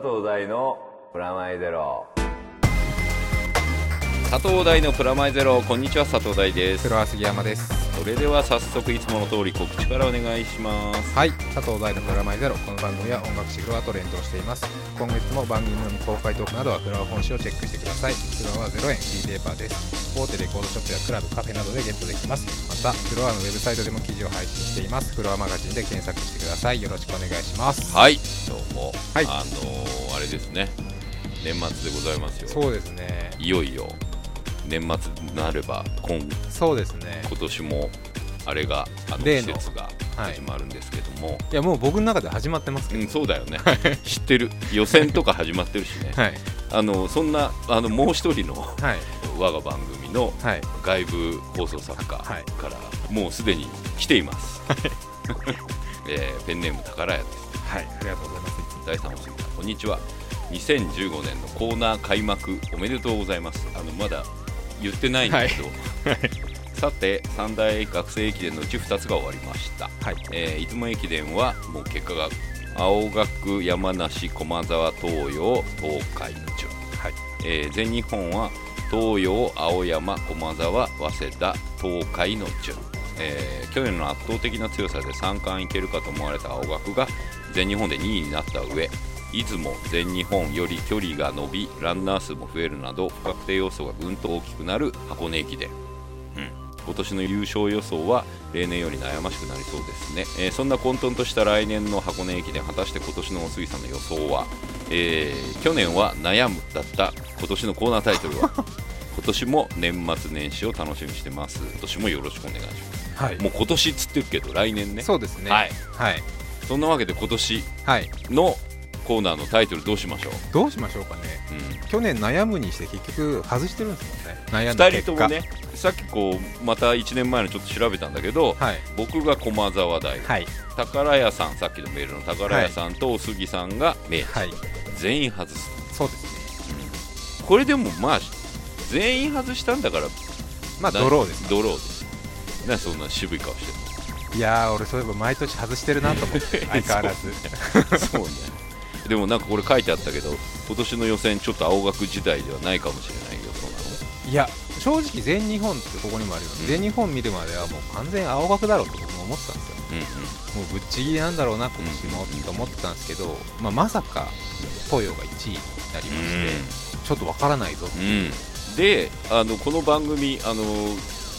藤大のプラマイゼロ。佐藤大のプラマイゼロ。こんにちは佐藤大です。黒は杉山です。それでは早速いつもの通り告知からお願いします。はい佐藤大のプラマイゼロ。この番組は音楽誌フロアと連動しています。今月も番組の未公開トークなどはフロア本誌をチェックしてください。フロアは0円 D レーバーです。大手レコードショップやクラブカフェなどでゲットできます。またフロアのウェブサイトでも記事を配信しています。フロアマガジンで検索してください。よろしくお願いします。はい。どうも、はい。あのー、あれですね。年末でございますよ。そうですね。いよいよ年末になれば今そうですね。今年もあれがあの季節がはい。始まるんですけども、いやもう僕の中で始まってますけど。うん、そうだよね。知ってる。予選とか始まってるしね。はい。あのそんなあのもう一人のはい。我が番組のはい。外部放送作家かはい。らもうすでに来ています、えーペンネーム宝屋です。はいありがとうございます。第3おすぎさんこんにちは。2015年のコーナー開幕おめでとうございます。あのまだ言ってないんだけど、さて三大学生駅伝のうち2つが終わりました、はい。えー出雲駅伝はもう結果が青学山梨駒沢東洋東海の順、はい。えー全日本は東洋青山駒沢早稲田東海の順、えー去年の圧倒的な強さで3冠いけるかと思われた青学が全日本で2位になった上出雲全日本より距離が伸びランナー数も増えるなど不確定要素がぐんと大きくなる箱根駅伝、うん、今年の優勝予想は例年より悩ましくなりそうですね、えーそんな混沌とした来年の箱根駅伝果たして今年のお杉さんの予想は、えー去年は悩むだった今年のコーナータイトルは？今年も年末年始を楽しみにしてます。今年もよろしくお願いします。はい。もう今年っつってるけど来年ね。そうですね。はい。はい。そんなわけで今年はい。のコーナーのタイトルどうしましょう、どうしましょうかね。うん。去年悩むにして結局外してるんですもんね。悩んだ2結果人ともねさっきこうまた1年前のちょっと調べたんだけど、はい。僕が駒沢大学、はい。宝屋さんさっきのメールの宝屋さんとお杉さんが明治、はい。全員外す、そうです。ねこれでもまあ全員外したんだからまあなドローです。ドローです。なそんな渋い顔してるいやー俺そういえば毎年外してるなと思って。相変わらず。のそうねでもなんかこれ書いてあったけど今年の予選ちょっと青学時代ではないかもしれない予想なのいや正直全日本ってここにもあるように、うん。全日本見るまではもう完全青学だろうと僕も思ってたんですよ。うんもうぶっちぎりなんだろうな今年もうんと思ってたんですけど、まあ、まさか東洋が1位になりまして、ちょっとわからないぞうん、う。ん、であのこの番組あの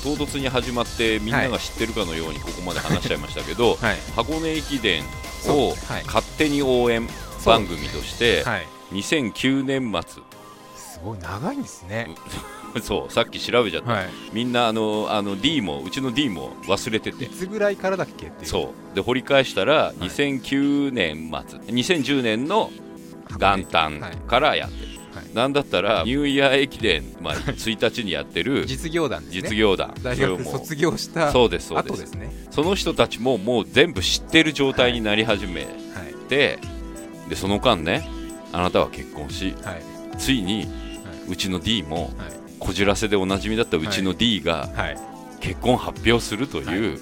唐突に始まってみんなが知ってるかのようにここまで話しちゃいましたけど、はい。箱根駅伝を勝手に応援番組としてはい。2009年末。すごい長いんですね、そうさっき調べちゃった、はい。みんなあのあの D もうちの D も忘れていてつぐらいからだっけっていう。そう。で掘り返したら2009年末。2010年の元旦からやってる、はい。なんだったらニューイヤー駅伝、まあ、1日にやってる 実業団ね。実業団。大学卒業したそうですそうです。ね。その人たちももう全部知ってる状態になり始めはい。て、でその間ねあなたは結婚しはい。ついにうちの D もはい。こじらせでおなじみだったうちの D がはい。結婚発表するという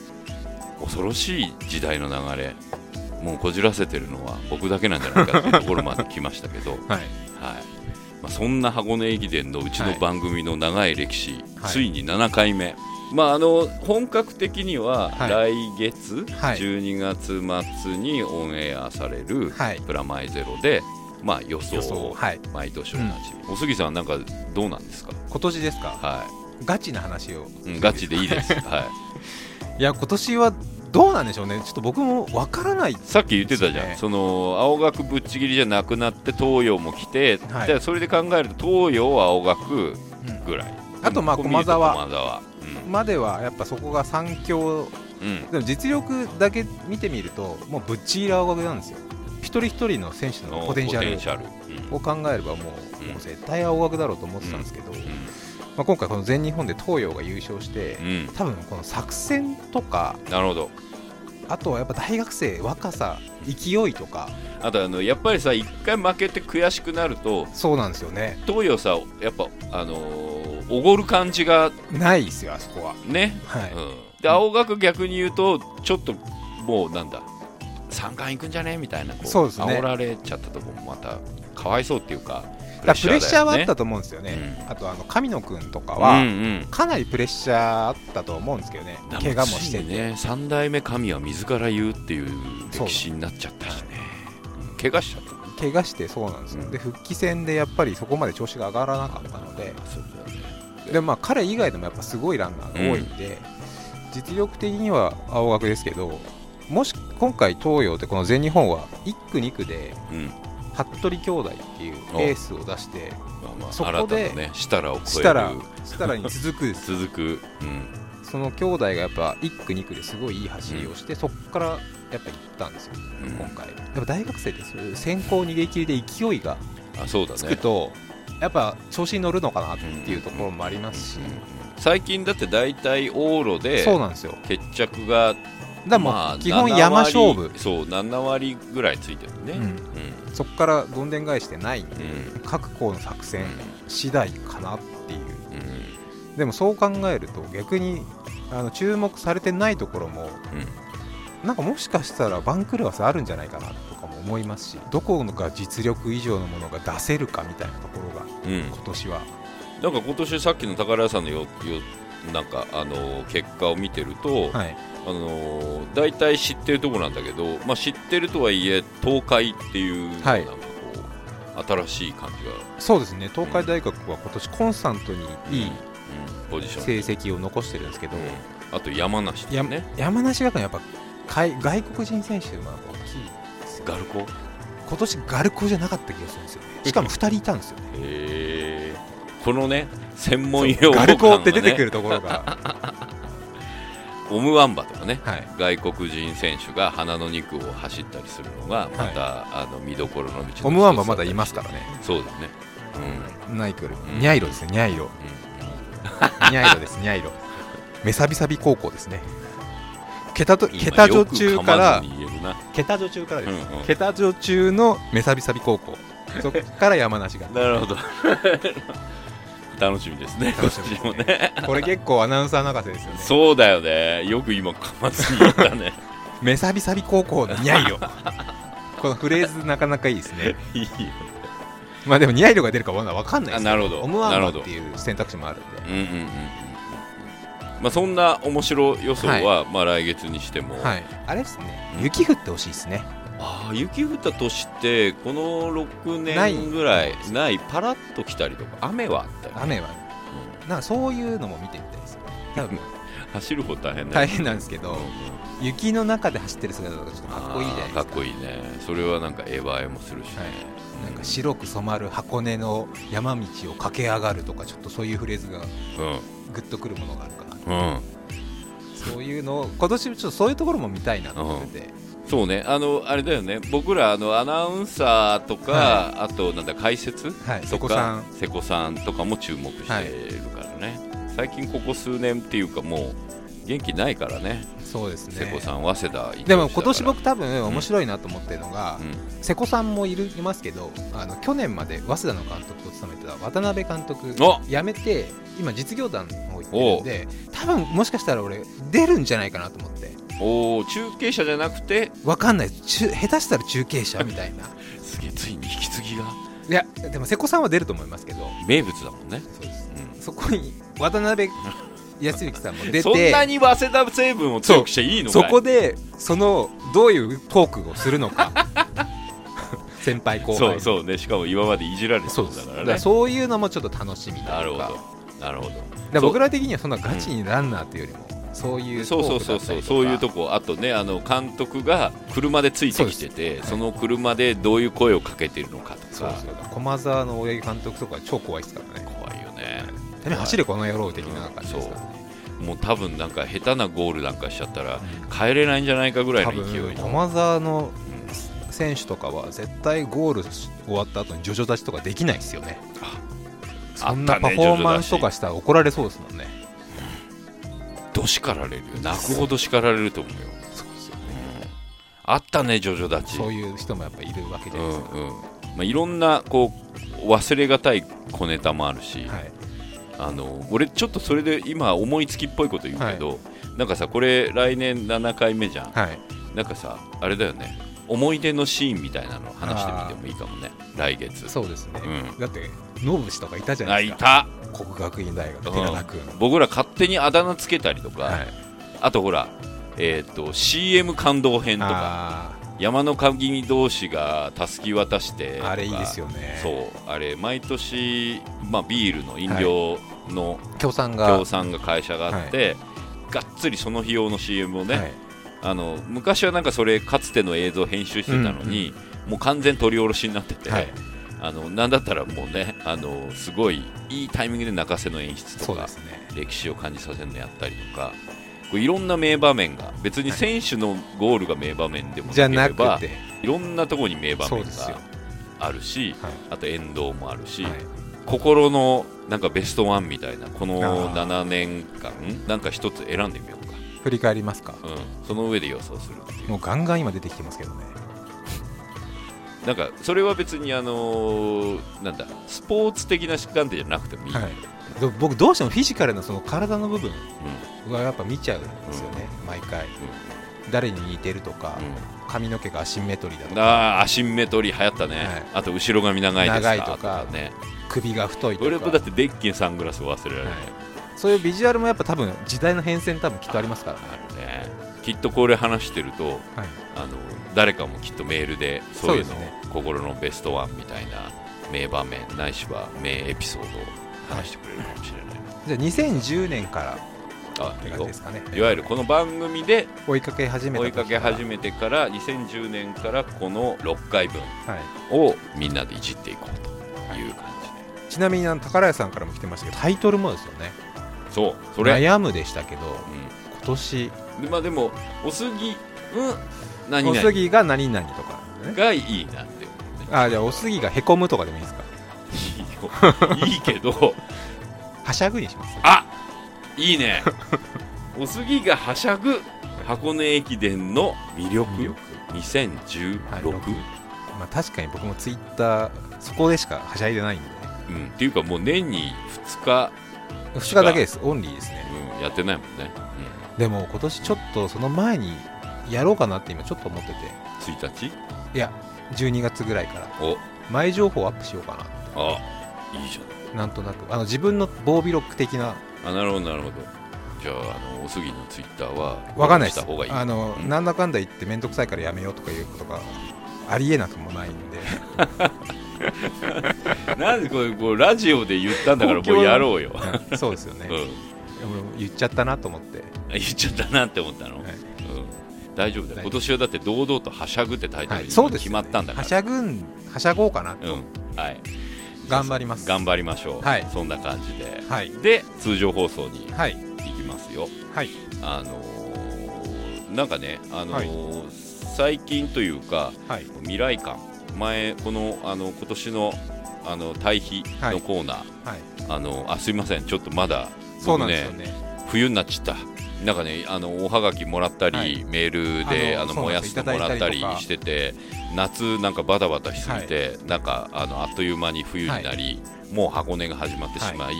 恐ろしい時代の流れ。もうこじらせてるのは僕だけなんじゃないかというところまで来ましたけど、はい。はい。まあ、そんな箱根駅伝のうちの番組の長い歴史、はい。ついに7回目、まあ、あの本格的にはは来月はい。12月末にオンエアされるはい「プラマイゼロで」まあ、予想をはい。毎年おなじみ、お杉さんなんかどうなんですか？今年ですか？はガチな話を。い、うんガチでいいです、はい、いや今年はどうなんでしょうね。ちょっと僕もわからないさっき言ってたじゃん、その青学ぶっちぎりじゃなくなって東洋も来て、はい。でそれで考えると東洋青学ぐらい、あとまあと駒沢。駒沢まではやっぱそこが三強。うん、うんでも実力だけ見てみるともうぶっちぎり青学なんですよ。一人一人の選手のポテンシャル。ル、を考えればもう,、うん。もう絶対青学だろうと思ってたんですけど、うん。まあ、今回この全日本で東洋が優勝して多分この作戦とかなるほどあとはやっぱ大学生若さ勢いとか。あとあのやっぱりさ一回負けて悔しくなるとそうなんですよね。東洋さやっぱあのーおごる感じがないですよあそこは。ね、はい、うん、で青学逆に言うとちょっともうなんだ三冠いくんじゃね？みたいなこうそうですね。煽られちゃったとこもまたかわいそうっていうかだプレッシャーはあったとと思うんですよね、うん。あとあの神野君とかは、かなりプレッシャーあったと思うんですけどね。怪我もしてて、ね。三代目神は自ら言うっていう歴史になっちゃったしね。う。ん怪我しちゃった怪我してそうなんですよ、うん。で復帰戦でやっぱりそこまで調子が上がらなかったので。でもまあ彼以外でもやっぱすごいランナーが多いんで、実力的には青学ですけどもし今回東洋でこの全日本は1区2区でうん服部兄弟っていうエースを出してまあまあそこでね設楽を超える。設楽に続くです。続く、うん、その兄弟がやっぱ1区2区ですごいいい走りをして、そこからやっぱ行ったんですよ、うん。今回。やっぱ大学生ってそういう先行逃げ切りで勢いがつくねと、やっぱ調子に乗るのかなっていうところもありますし、最近だって大体往路で決着がだまあ基本7山勝負。割、そう7割ぐらいついてるね、うん。うん。そこからどんでん返してないんで、うん。各校の作戦次第かなっていう。うん。でもそう考えると逆にあの注目されてないところもなんかもしかしたら番狂わせあるんじゃないかなとかも思いますしどこが実力以上のものが出せるかみたいなところが今年は。なんか今年さっきの宝屋さんのよよなんかあの結果を見てると、はいあの大体知ってるところなんだけど、まあ、知ってるとはいえ東海っていう、はいなんかこう新しい感じが、そうですね。東海大学は今年コンスタントにいいうん。ポジション。成績を残してるんですけど、うん。あと山梨ですやね。山梨学院やっぱ海外国人選手もやっぱ大きい。ですよガルコ？へ今年ガルコじゃなかった気がするんですよね。しかも2人いたんですよね。えこのね専門用語ガルコって出てくるるところが、オムワンバとかねはい、外国人選手が花の2区を走ったりするのがまた、あの見どころの道のオムワンバまだいますからね。そうだね。うん。ナイクルん。ニャイロですねニャイロ。うん。ニャイロです ニャイロ。メサビサビ高校ですね。桁と今桁女中かよら桁女中からです、うんうん。桁女中のメサビサビ高校。そこから山梨が。なるほど楽しみですね楽しみ。ねね。これ結構アナウンサー泣かせですよね。そうだよね。よく今噛まずに言ったね。メサビサビ高校のニャイロこのフレーズなかなかいいですね。いいよまあでもニャイロが出るかまだ分かんないですけあなるほど。オムワンなるほどバっていう選択肢もあるんで。うんうんうんうんまあそんな面白予想は、まあ来月にしても、はい。あれですね。うん。雪降ってほしいですねああ雪降った年ってこの6ない。年ぐらいない。パラッと来たりとか雨はあったよ、雨は。うなんかそういうのも見てみたいです多分。ん 走る方大変だ大よ変なんですけどうん。うん雪の中で走ってる姿とかちょっとかっこいいじゃないですか。かっこいいね。それはなんかエヴァエもするしね、なんか白く染まる箱根の山道を駆け上がるとかちょっとそういうフレーズがうグッとくるものがあるかなんうん。そういうのを今年ちょっとそういうところも見たいなと思ってて、そうね。あのあれだよね。僕らあのアナウンサーとか、はあとなんだ解説はい。と瀬古さん。か瀬古さんとかも注目してるからね、最近ここ数年っていうかもう元気ないからね。そうです瀬古ねさん早稲田でも今年ま僕多分面白いなと思ってるのが、うん。瀬古さんもいるいますけどあの去年まで早稲田の監督を務めてた渡辺監督お！辞めて今実業団の方行ってるんで多分もしかしたら俺出るんじゃないかなと思っておー中継車じゃなくて？わかんない。中下手したら中継車みたいな。すげえついに引き継ぎが？いやでも瀬古さんは出ると思いますけど。名物だもんね、そうです。うんそこに渡辺康之さんも出て。そんなに早稲田成分を強くしちゃいいのかそいこでそのどういうトークをするのか。先輩後輩。そうそうね。しかも今までいじられてたからね。そういうのもちょっと楽しみなるほど。なるほど。僕ら的にはそんなガチにランナーっていうよりも、そういうそうそうそうそう。そういうとこ。あとねあの監督が車でついてきててそ,、はい。の車でどういう声をかけてるのかとか。駒澤の大八木監督とか超怖いですからね。怖いよね。てめえ走れこの野郎的な感じですからね、もう多分なんか下手なゴールなんかしちゃったら帰れないんじゃないかぐらい多の勢い駒澤のうん。選手とかは絶対ゴール終わった後にジョジョ立ちとかできないですよね。そんなパフォーマンスとかしたら怒られそうですもんねど叱られるよ泣くほど。叱られると思うよ、そうですようんあったねジョジョ立ち。そういう人もやっぱいるわけじゃうないですか、んうん。まあ、いろんなこう忘れがたい小ネタもあるし、はい。あの俺ちょっとそれで今思いつきっぽいこと言うけど、なんかさこれ来年7回目じゃん。はい。なんかさあれだよね。思い出のシーンみたいなの話してみてもいいかもね。来月。そうですね、うん。だってノブシとかいたじゃなあいいですか。た。国学院大学うん。寺田君、僕ら勝手にあだ名つけたりとか、はい。あとほらえっ、と CM 感動編とか。あ山の神同士がたすき渡してあれいいですよね。そう。あれ毎年、まあ、ビールの飲料の協賛が。協賛が会社があって、がっつりその日用の CM をね、はい。あの昔はなんかそれかつての映像を編集してたのに、もう完全取り下ろしになってて、はいあのなんだったらもうねあのすごいいいタイミングで泣かせの演出とかね。歴史を感じさせるのやったりとかこういろんな名場面が別に選手のゴールが名場面でもじゃななければくて。いろんなところに名場面があるしはい。あと沿道もあるし、はい。心のなんかベストワンみたいなこのあー。7年間なんか一つ選んでみようか、振り返りますか？うん、その上で予想するもうガンガン今出てきてますけどねなんかそれは別にあのーなんだスポーツ的な観点じゃなくてもいい、はい。ど僕どうしてもフィジカルなその体の部分うはやっぱ見ちゃうんですよね、毎回。誰に似てるとか、んうん。髪の毛がアシンメトリーだとか。あーアシンメトリー流行ったね、はい。あと後ろ髪長いですか？とかね。首が太いとか。俺もだってデッキンサングラスを忘れられない、はい。そういうビジュアルもやっぱ多分時代の変遷多分きっとありますからね。ね。きっとこれ話してるとはい。あの誰かもきっとメールでそういうのそうですね心のベストワンみたいな名場面ないしは名エピソードを話してくれるかもしれない、じゃあ2010年からあいいよ感じですかね。い。わゆるこの番組で追いかけ始めた追いかけ始めめてから2010年からこの6回分はいをみんなでいじっていこうという感じで、ちなみにあの宝屋さんからも来てましたけどタイトルもですよね。そうそれ、悩むでしたけどう今年まあ、でもおすぎうん何お々すぎが何々とかね。がいいなあじゃあおすぎがへこむとかでもいいですか？いいよ。いいけど。はしゃぐにします。あいいね。おすぎがはしゃぐ箱根駅伝の魅力。魅力。2016、はい六まあ確かに僕もツイッターそこでしかはしゃいでないんで。うん、っていうかもう年に2日、2日だけです。オンリーですね。うん、やってないもんね、でも今年ちょっとその前にやろうかなって今ちょっと思ってて。うん、1日？いや12月ぐらいから。お。前情報をアップしようかあいいじゃん。ななんとなく。あの自分の防備ロック的な。あなるほどなるほど。じゃああのおすぎのツイッターはわかんないです。した方がいい。あの、うん。なんだかんだ言って面倒くさいからやめようとかいうことがありえなくもないんで。なんでこれこうラジオで言ったんだからもうやろうよ、うんそうですよね、うん、俺も言っちゃったなと思って。言っちゃったなって思ったの、はい。うん、大丈夫だよ。今年はだって堂々とはしゃぐってタイトルにはい。そうです決まったんだから、はしゃぐんはしゃごうかなと、うん。はい。頑張ります。頑張りましょう、はい。そんな感じで、はい。で通常放送にはい。行きますよ。はい。あのーなんかね、あのー最近というかはい。未来館前このあの今年のあの対比のコーナー、はい。あのあすいません。ちょっとまだそう僕ねなんですよね。冬になっちゃったなんかねあのおはがきもらったり、はい。メールであの燃やすのなんですいただいもらったりしてて夏なんかバタバタしすぎて、なんかあのあっという間に冬になり、もう箱根が始まってしまい、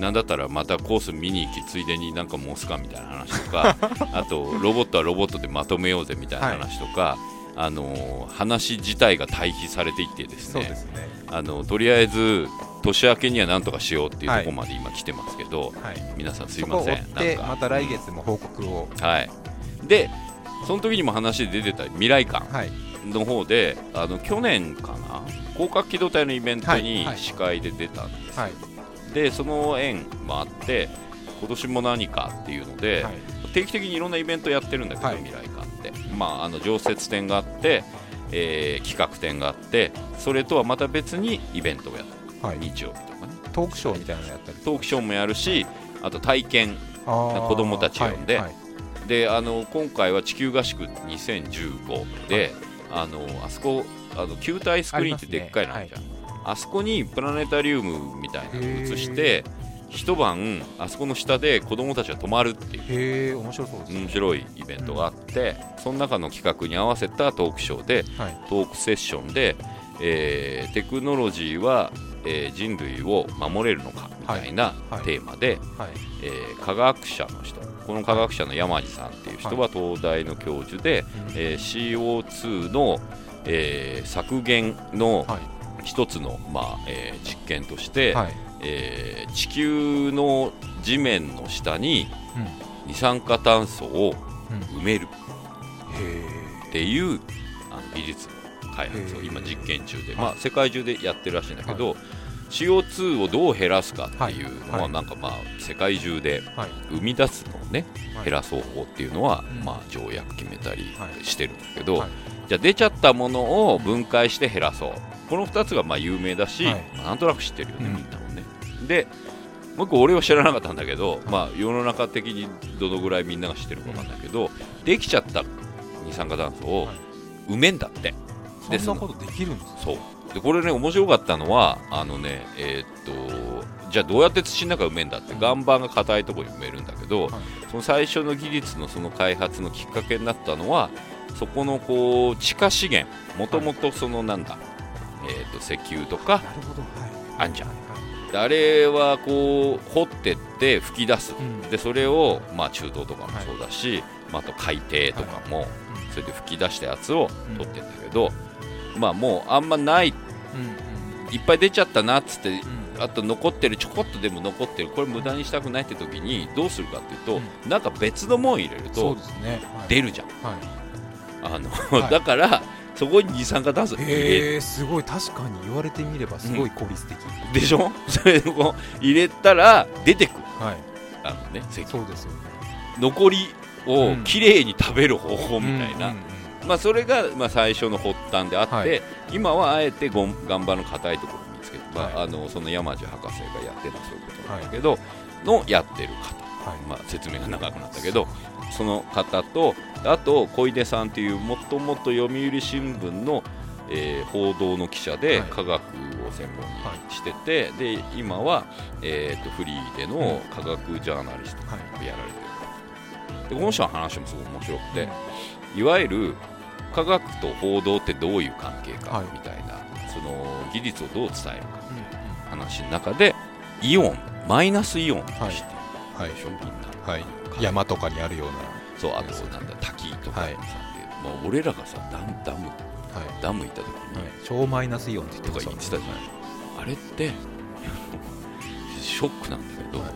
なんだったらまたコース見に行きついでになんかモスかみたいな話とか あとロボットはロボットでまとめようぜみたいな話とか、あの話自体が対比されていってですね。ね。あのとりあえず年明けにはなんとかしようっていうところまで今来てますけど、はい。皆さんすいません。なんか。また来月も報告を、はい、でその時にも話で出てた未来館はい。の方であの去年かな？広角機動隊のイベントにはい。はい。司会で出たんです、はい。でその縁もあって今年も何かっていうので、はい。定期的にいろんなイベントやってるんだけど、はい。未来館って、まあ、あの常設展があって、えー企画展があってそれとはまた別にイベントをやって日曜日とかね。トークショーみたいなのやったり。トークショーもやるしあと体験。子供たち呼んで。はいはい。であの今回は地球合宿2015で、あのあそこあの球体スクリーンってでっかいのあるじゃん。あ,、そこにプラネタリウムみたいなのを映して一晩あそこの下で子供たちが泊まるっていう。へえ面白そうですね。面白いイベントがあってその中の企画に合わせたトークショーではい。トークセッションで、えーテクノロジーは、えー人類を守れるのかみたいなはい。テーマで、はい。えー科学者の人この科学者の山地さんっていう人は東大の教授で、えー CO2 の、えー削減のはい一つの、まあえー実験として、はい。えー地球の地面の下にうん。二酸化炭素をうん。埋めるへっていうあの技術の開発を今実験中で、はい。まあ、世界中でやってるらしいんだけど、CO2 をどう減らすかっていうのは、なんかまあ世界中で生み出すのをねはい。減らす方法っていうのは、うん。まあ、条約決めたりはい。してるんだけど、はい。じゃあ出ちゃったものを分解して減らそう。この2つがまあ有名だし、なんとなく知ってるよね、うん。みんなもね。でもう一個俺は知らなかったんだけど、まあ、世の中的にどのぐらいみんなが知ってるかわかんないけど、できちゃった二酸化炭素をはい。埋めんだって、でそんなことできるんですか？そうでこれね面白かったのはあのねえーっとじゃあどうやって土の中埋めんだって岩盤が硬いところに埋めるんだけど、はい。その最初の技術のその開発のきっかけになったのはそこのこう地下資源もともとそのなんだ、えーっと石油とかなるほど。はい。あんじゃん。あれはこう掘ってって吹き出す。うん。でそれを、まあ、中東とかもそうだし、まあ、あと海底とかも、それで吹き出したやつを取ってんだけど、まあもうあんまないうんうんいっぱい出ちゃったなっつってうんあと残ってるちょこっとでも残ってるこれ無駄にしたくないって時にどうするかっていうと、なんか別のもん入れると出るじゃん、はい。あのはい。だからそこに二酸化炭素入れる。へえすごい。確かに言われてみればすごい効率的、でしょ？それを入れたら出てくる。はい。あのねそうですよね。残りをうん。きれいに食べる方法みたいな、うんうんまあ、それがまあ最初の発端であって、はい。今はあえて岩盤の硬いところを見つけて、まあはあのその山地博士がやってたそういうことなんだけど、のやってる方、はい。まあ、説明が長くなったけどその方とあと小出さんというもともと読売新聞の、えー報道の記者ではい。科学を専門にしてて、で今は、えー、とフリーでの科学ジャーナリストをはいやられてる。でこの人の話もすごく面白くて、いわゆる科学と報道ってどういう関係かはい。みたいな、その技術をどう伝えるかうんうん。話の中でイオンマイナスイオンって知ってる？はい。でしょみんな。はい。山とかにあるような。そうあとなんだ滝とかさ、はい。でまあ、俺らがさダムダムはい。ダム行った時に、はい。超マイナスイオンって言ってた。じゃん、あれって ショックなんだけど、はい。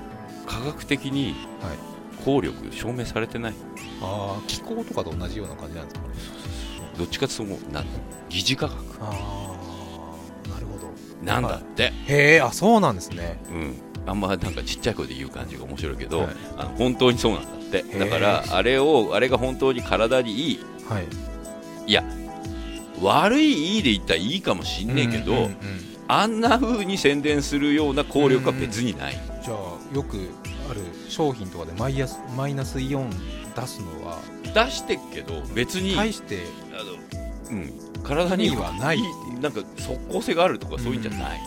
科学的にはい。効力証明されてない。ああ気候とかと同じような感じなんですかねどっちかっていうともうなん疑似科学。ああなるほど。なんだって、へえあそうなんですね。うん。あんまなんかちっちゃい声で言う感じが面白いけど、はい。あの本当にそうなんだって。ー。だからあれをあれが本当に体にいい。はい。いや悪いいいで言ったらいいかもしんねえけど、うんうんうんあんな風に宣伝するような効力は別にない、じゃあよくある商品とかでマイマイナスイオン出すのは出してっけど別に対してあの、うん、体にはないっていう。なんか即効性があるとかそういうんじゃない、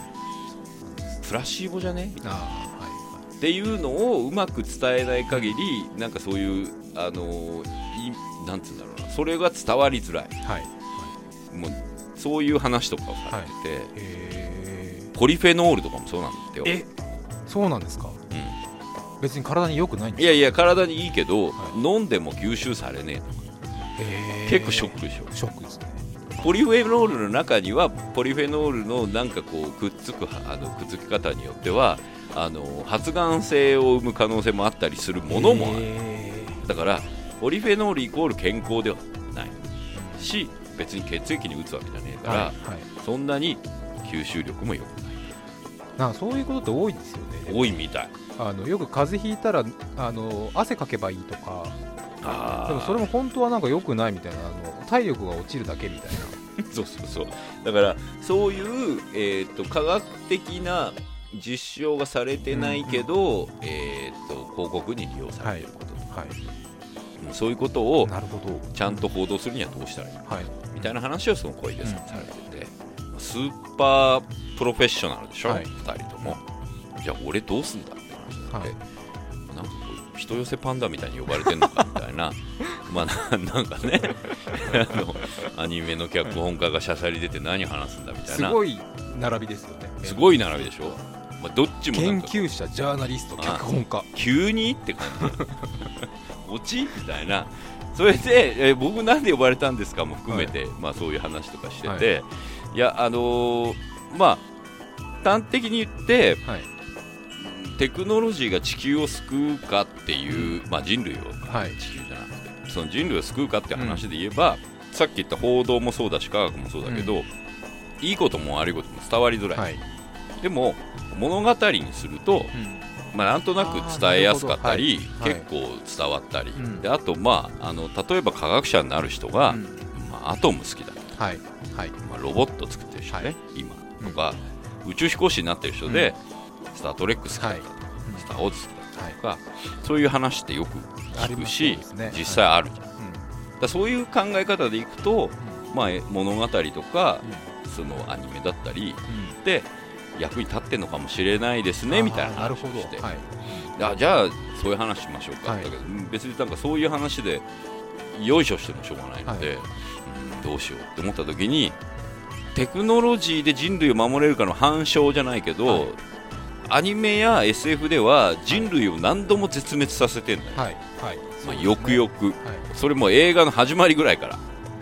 プラシーボじゃね？ああはいっていうのをうまく伝えない限りなんかそういうあのいなんつうんだろうな。それが伝わりづらい。はい。はいもうそういう話とかをされてて、へえポリフェノールとかもそうなんだよ、えそうなんですか？う別に体に良くないんん、ですか？いやいや体にいいけど、はい。飲んでも吸収されねへーえ。結構ショックでしょ。ショックですね。ポリフェノールの中にはポリフェノールのなんかこうくっつくあのくっつき方によってはあの発がん性を生む可能性もあったりするものもある。へだからポリフェノールイコール健康ではないし別に血液に打つわけじゃねえから、ーはいはい。そんなに吸収力も良くない。なそういうことって多いですよね。多いみたいあのよく風邪ひいたらあの汗かけばいいとかあでもそれも本当はなんか良くないみたいなあの体力が落ちるだけみたいな。そうそうそう。だからそういう、えー、と科学的な実証がされてないけど、えー、と広告に利用されてること。とか、はい。うんそういうことをちゃんと報道するにはどうしたらいいはい。みたいな話をその小出さんうんされてて、スーパープロフェッショナルでしょ、はい。2人とも。じゃあ俺どうすんだ？はい。なんかこう人寄せパンダみたいに呼ばれてんのかみたいな。まあななんかね。あのアニメの脚本家がしゃしゃり出て何話すんだみたいな。すごい並びですよね。すごい並びでしょ、まあ、どっちも研か。究者ジャーナリスト脚本家。急にって感じ。オチみたいな。それで、えー僕なんで呼ばれたんですかも含めて、まあ、そういう話とかしてて、い、やあのーまあ端的に言ってはいテクノロジーが地球を救うかっていう、まあ、人類をはい。地球じゃなくてその人類を救うかっていう話で言えば、さっき言った報道もそうだし科学もそうだけど、いいことも悪いことも伝わりづらい、はい。でも物語にすると、まあ、なんとなく伝えやすかったり、あーなる結構伝わったり、うん。であと、まあ、あの例えば科学者になる人が、うん。まあ、アトム好きだと。はい。はい。まあ、ロボット作ってる人ね、はい。今とか、宇宙飛行士になってる人で、スター・トレック好きだったはい。とか、スター・ウォーズ好きだったとか、そういう話ってよく聞くし、実際あるじゃん、だそういう考え方でいくと、まあ、え物語とか、そのアニメだったりうん。で役に立ってるのかもしれないですねみたいなあーなるほ話をして、あじゃあそういう話しましょうか、はい。だけどうん別になんかそういう話でよいしょしてもしょうがないので、はい。うんどうしようって思った時にテクノロジーで人類を守れるかの反証じゃないけど、はいアニメや SF では人類を何度も絶滅させてんだよ、はい。はい。まあ、よくよく。はい。それも映画の始まりぐらいから、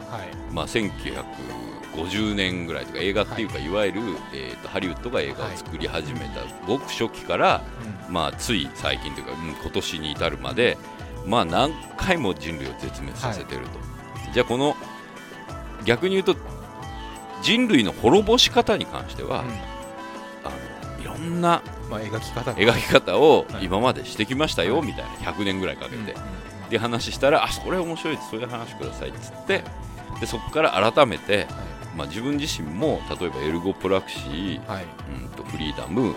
はい。まあ、1950年ぐらいとか映画っていうか、い、わゆる、えー、とハリウッドが映画を作り始めたごく初期から、まあ、つい最近というか、うん今年に至るまで、まあ、何回も人類を絶滅させてると、じゃあこの逆に言うと人類の滅ぼし方に関しては、うんんなまあ描き方が描き方をはい。今までしてきましたよ、はい。みたいな。100年ぐらいかけて、うんうんで話したらあそれ面白いです。そういう話くださいっつって。でそこから改めて、まあ、自分自身も例えばエルゴプラクシー、はい。はいうん、とフリーダムは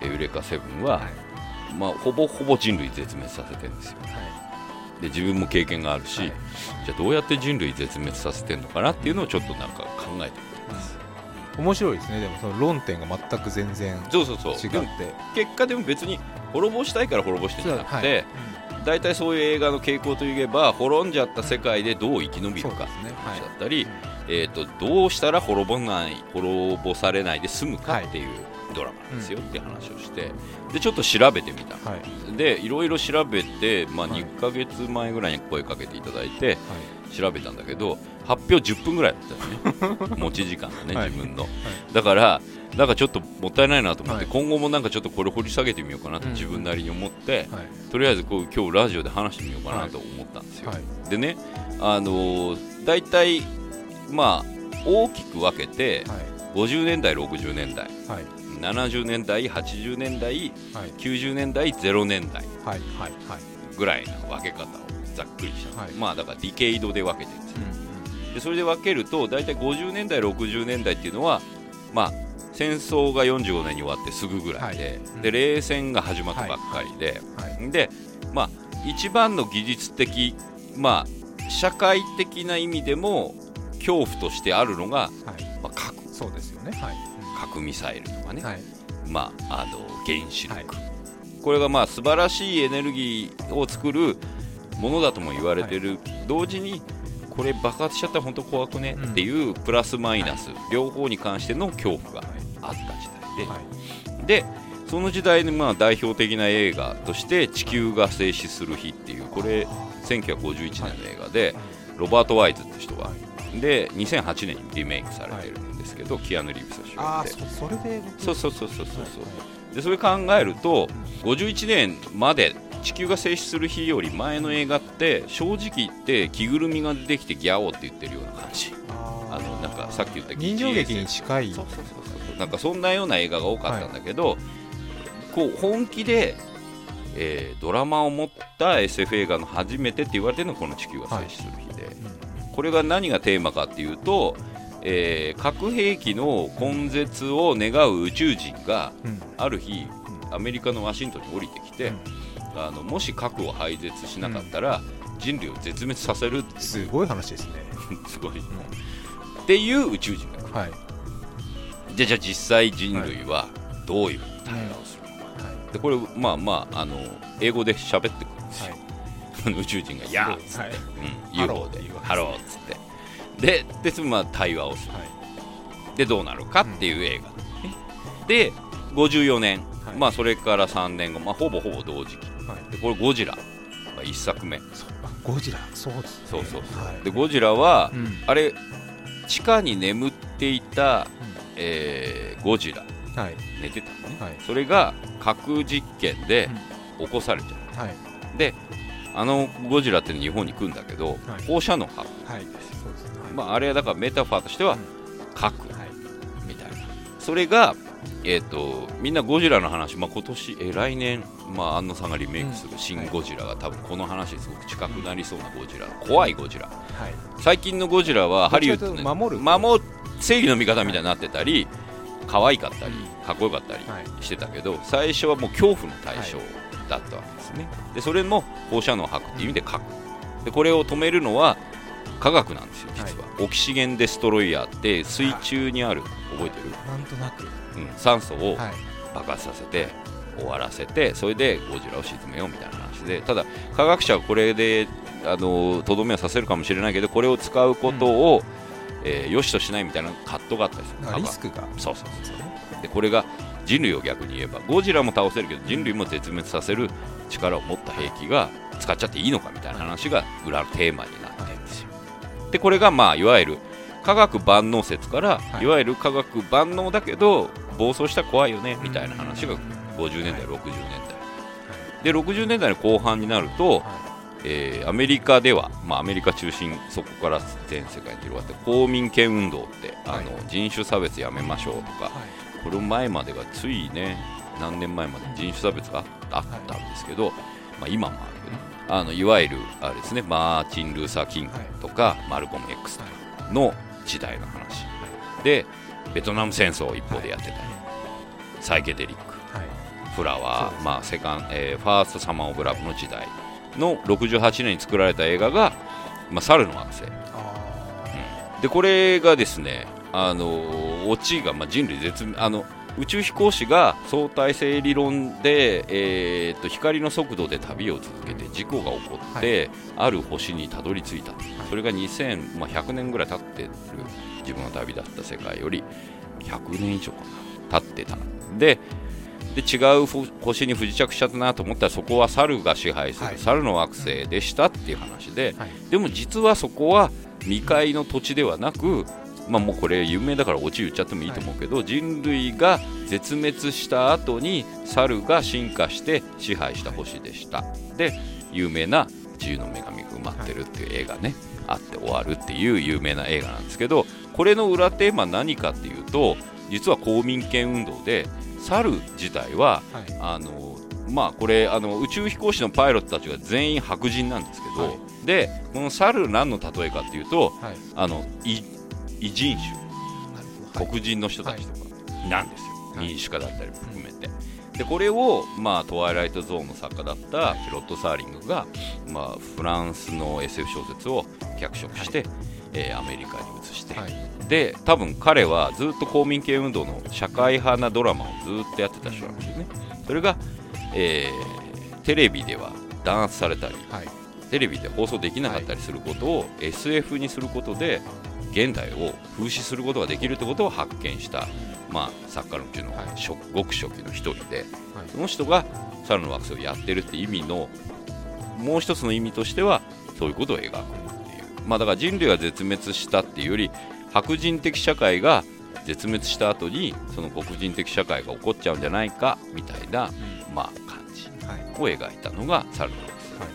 い。エウレカセブンは、はい。まあ、ほぼほぼ人類絶滅させてるんですよ。で自分も経験があるし、はい。じゃあどうやって人類絶滅させてるのかなっていうのをちょっとなんか考えてみてます、面白いですね。でもその論点が全く全然そうそうそう。違って。でも結果でも別に滅ぼしたいから滅ぼしてるんじゃなくて、はい。大体そういう映画の傾向といえば滅んじゃった世界でどう生き延びるかそうですね。はい。だったり、えー、とどうしたら滅ぼない滅ぼされないで済むかっていうドラマなんですよっていう話をして。でちょっと調べてみた、はい。でいろいろ調べて、まあ、はい。2ヶ月前ぐらいに声かけていただいてはい調べたんだけど発表10分ぐらいだったよね。持ち時間がね、はい。自分の、だからなんかちょっともったいないなと思って、はい。今後もなんかちょっとこれ掘り下げてみようかなとうん自分なりに思って、はい。とりあえずこう今日ラジオで話してみようかなと思ったんですよ、はい。でねあのー大体まあ大きく分けてはい。50年代60年代はい。70年代80年代はい。90年代0年代はい。はい。はい。ぐらいの分け方。をざっくりした、はい。まあだからディケイドで分けてるんですようんでそれで分けると大体50年代60年代っていうのはまあ戦争が45年に終わってすぐぐらいで,、はい。うん。で冷戦が始まったばっかりで、はい。でまあ一番の技術的まあ社会的な意味でも恐怖としてあるのが、はい。まあ、核。そうですよね。はい。核ミサイルとかね、はい。まあ、あの原子力、はい。これがまあ素晴らしいエネルギーを作るものだとも言われてる、同時にこれ爆発しちゃったら本当怖くね？うん。っていうプラスマイナス、両方に関しての恐怖がはいあった時代で、はい。でその時代のまあ代表的な映画として「地球が静止する日」っていうこれ1951年の映画で、ロバート・ワイズって人が、で2008年にリメイクされてるんですけど、キアヌ・リーブス主演で。そそれでそうそうそうそうそうそう。でそれ考えると51年まで地球が静止する日より前の映画って正直言って着ぐるみが出てきてギャオって言ってるような感じ。あのなんかさっき言った人情劇に近い。そうそうそうそう。なんかそんなような映画が多かったんだけど、こう本気で、えードラマを持った SF 映画の初めてって言われてるのがこの「地球が静止する日で」これが何がテーマかっていうと、えー核兵器の根絶を願う宇宙人がうん。うん。ある日アメリカのワシントンに降りてきて、あのもし核を廃絶しなかったら、人類を絶滅させるってすごい話ですね。すごい、っていう宇宙人が来る。はい。でじゃあ実際人類はどういう対話をするのか、はい。でこれまあまああの英語で喋ってくるんですよ、宇宙人が「やー」っつって、はい。うん、UFO でって言うわ「Hello」っつって。でで、まあ、対話をする。はい。でどうなるかっていう映画、ねで54年、はい。まあ、それから3年後、まあ、ほぼほぼ同時期。はいでこれゴジラ。が1作目。そうあゴジラ。そうですね。そうそうそう。はい。でゴジラは、うん。あれ地下に眠っていた、えーゴジラ。はい。寝てたのね、はい。それが核実験で起こされちゃうはい。であのゴジラって日本に来るんだけど、はい。放射能核、はい。まあ、あれはだからメタファーとしてはうん。核はい。みたいな。それが、えー、とみんなゴジラの話、まあ、今年え来年、まあ、安野さんがリメイクする「新ゴジラ」が多分この話にすごく近くなりそうなゴジラ。怖いゴジラ。はい。最近のゴジラはハリウッド、ね、どっちかというと守る。守正義の味方みたいになってたり可愛かったりかっこよかったりはい。してたけど最初はもう恐怖の対象だったわけですね。でそれも放射能を吐くっていう意味で核。でこれを止めるのは科学なんですよ実は、オキシゲンデストロイヤーって水中にある。覚えてる、なんとなく。うん、酸素をはい。爆発させて終わらせてそれでゴジラを沈めようみたいな話でただ科学者はこれであのとどめをさせるかもしれないけどこれを使うことを、えー良しとしないみたいな葛藤があったりするリスクが。そうそうそう。でこれが人類を逆に言えばゴジラも倒せるけど人類も絶滅させる力を持った兵器が使っちゃっていいのかみたいな話が裏のテーマになってるんですよ。でこれがまあいわゆる科学万能説から、はい。い、わゆる科学万能だけど暴走したら怖いよねみたいな話が50年代、60年代。で60年代の後半になると、はえーアメリカでは、まあ、アメリカ中心そこから全世界に広がって公民権運動ってあの、はい。人種差別やめましょうとか、はい。これ前までがついね何年前まで人種差別がああったんですけど、まあ、今もあるけどあのいわゆるあれですねマーチン・ルーサー・キングとか、マルコム X とかの時代の話。でベトナム戦争を一方でやってたり、サイケデリック。はいフラワー、まあ、セカン、えーファーストサマー・オブ・ラブの時代の68年に作られた映画が、まあ、猿の惑星。あでこれがですねあのオチが、まあ、人類絶滅あの宇宙飛行士が相対性理論で、えーっと光の速度で旅を続けて事故が起こって、ある星にたどり着いた、それが2000、まあ、100年ぐらい経ってる自分の旅だった世界より100年以上かな経ってた。でで違うほ星に不時着しちゃったなと思ったらそこは猿が支配する、はい。猿の惑星でしたっていう話で、はい。でも実はそこは未開の土地ではなく、まあ、もうこれ有名だからオチ言っちゃってもいいと思うけど、人類が絶滅した後に猿が進化して支配した星でした、で有名な「自由の女神が埋まってる」っていう映画ね、あって終わるっていう有名な映画なんですけどこれの裏テーマ何かっていうと実は公民権運動で猿自体ははい。あのまあこれあの宇宙飛行士のパイロットたちが全員白人なんですけど、はい。でこの猿何の例えかっていうとはい。あの異異人種。黒人の人たちとかなんですよ、はい。民主化だったりも含めて。でこれを、まあ、トワイライトゾーンの作家だったピロット・サーリングが、まあ、フランスの SF 小説を脚色して、えーアメリカに移して、はいで多分彼はずっと公民権運動の社会派なドラマをずっとやってた人なんですよね。それが、えーテレビでは弾圧されたりはい。テレビで放送できなかったりすることを SF にすることで現代を風刺することができるってことを発見した、まあ、作家のうちのはい。初ごく初期の一人ではい。その人が猿の惑星をやってるって意味のもう一つの意味としてはそういうことを描くっていう、まあ、だから人類が絶滅したっていうより白人的社会が絶滅した後にその黒人的社会が起こっちゃうんじゃないかみたいな、まあ、感じはい。を描いたのが猿の惑星。はい。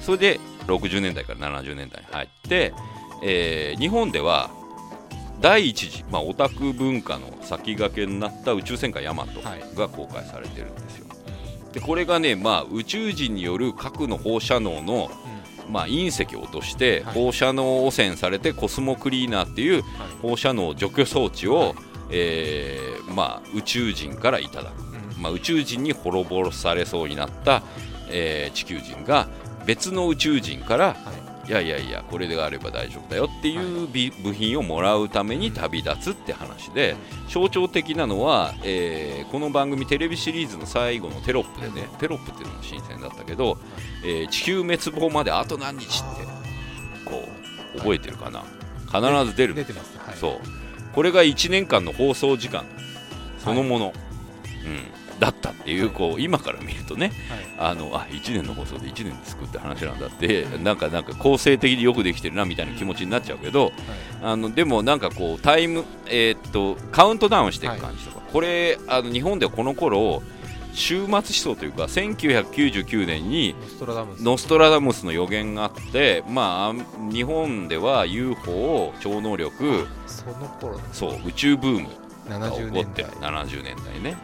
それで60年代から70年代に入って、えー日本では第一次、まあ、オタク文化の先駆けになった宇宙戦艦ヤマトはい。が公開されてるんですよ。でこれがね、まあ、宇宙人による核の放射能の、まあ、隕石を落としてはい。放射能汚染されてコスモクリーナーっていうはい。放射能除去装置を、はい。えーまあ、宇宙人からいただく。うん。まあ、宇宙人に滅ぼされそうになった、えー地球人が別の宇宙人からはいやいやいやこれであれば大丈夫だよっていうび部品をもらうために旅立つって話で象徴的なのは、えーこの番組テレビシリーズの最後のテロップでねテロップっていうのも新鮮だったけど、えー地球滅亡まであと何日ってこう覚えてるかな？必ず出る。出てます。はい。そう。これが1年間の放送時間。そのもの、うん、だったっていうこう今から見るとねはい。あのあ1年の放送で1年で作って話なんだってなんかなんか構成的によくできてるなみたいな気持ちになっちゃうけどあのでもなんかこうタイム、えーっとカウントダウンしていく感じとか、これあの日本ではこの頃終末思想というか1999年にノストラダムス。の予言があって、まあ、日本では UFO 超能力その頃そう宇宙ブームが起70こって年代。70年代ね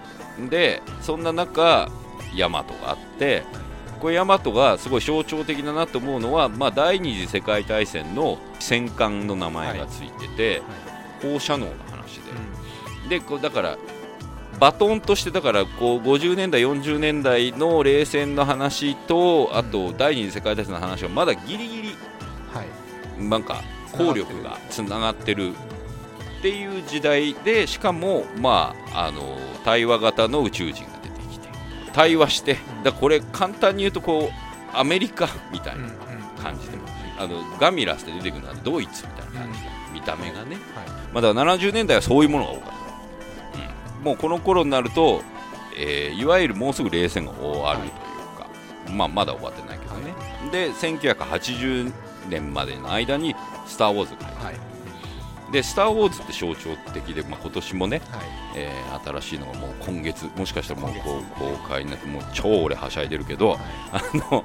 でそんな中ヤマトがあってこれヤマトがすごい象徴的だなと思うのは、まあ、第二次世界大戦の戦艦の名前がついてて、放射能の話で、でこうだからバトンとしてだからこう50年代40年代の冷戦の話とあと第二次世界大戦の話はまだギリギリはい。なんか効力がつながってるっていう時代でしかも、まあ、あの対話型の宇宙人が出てきて対話してだこれ簡単に言うとこうアメリカみたいなは感じであのガミラスで出てくるのはドイツみたいな感じで見た目がね、い。まあ、だから70年代はそういうものが多かった、うん、もうこの頃になると、えーいわゆるもうすぐ冷戦が終わるというか、まあ、まだ終わってないけどね、で1980年までの間に「スター・ウォーズ」が入ってはいで「スター・ウォーズ」って象徴的で、まあ、今年もね、はい。えー新しいのがもう今月もしかしたらもうこう公開になってもう超俺はしゃいでるけど、あの、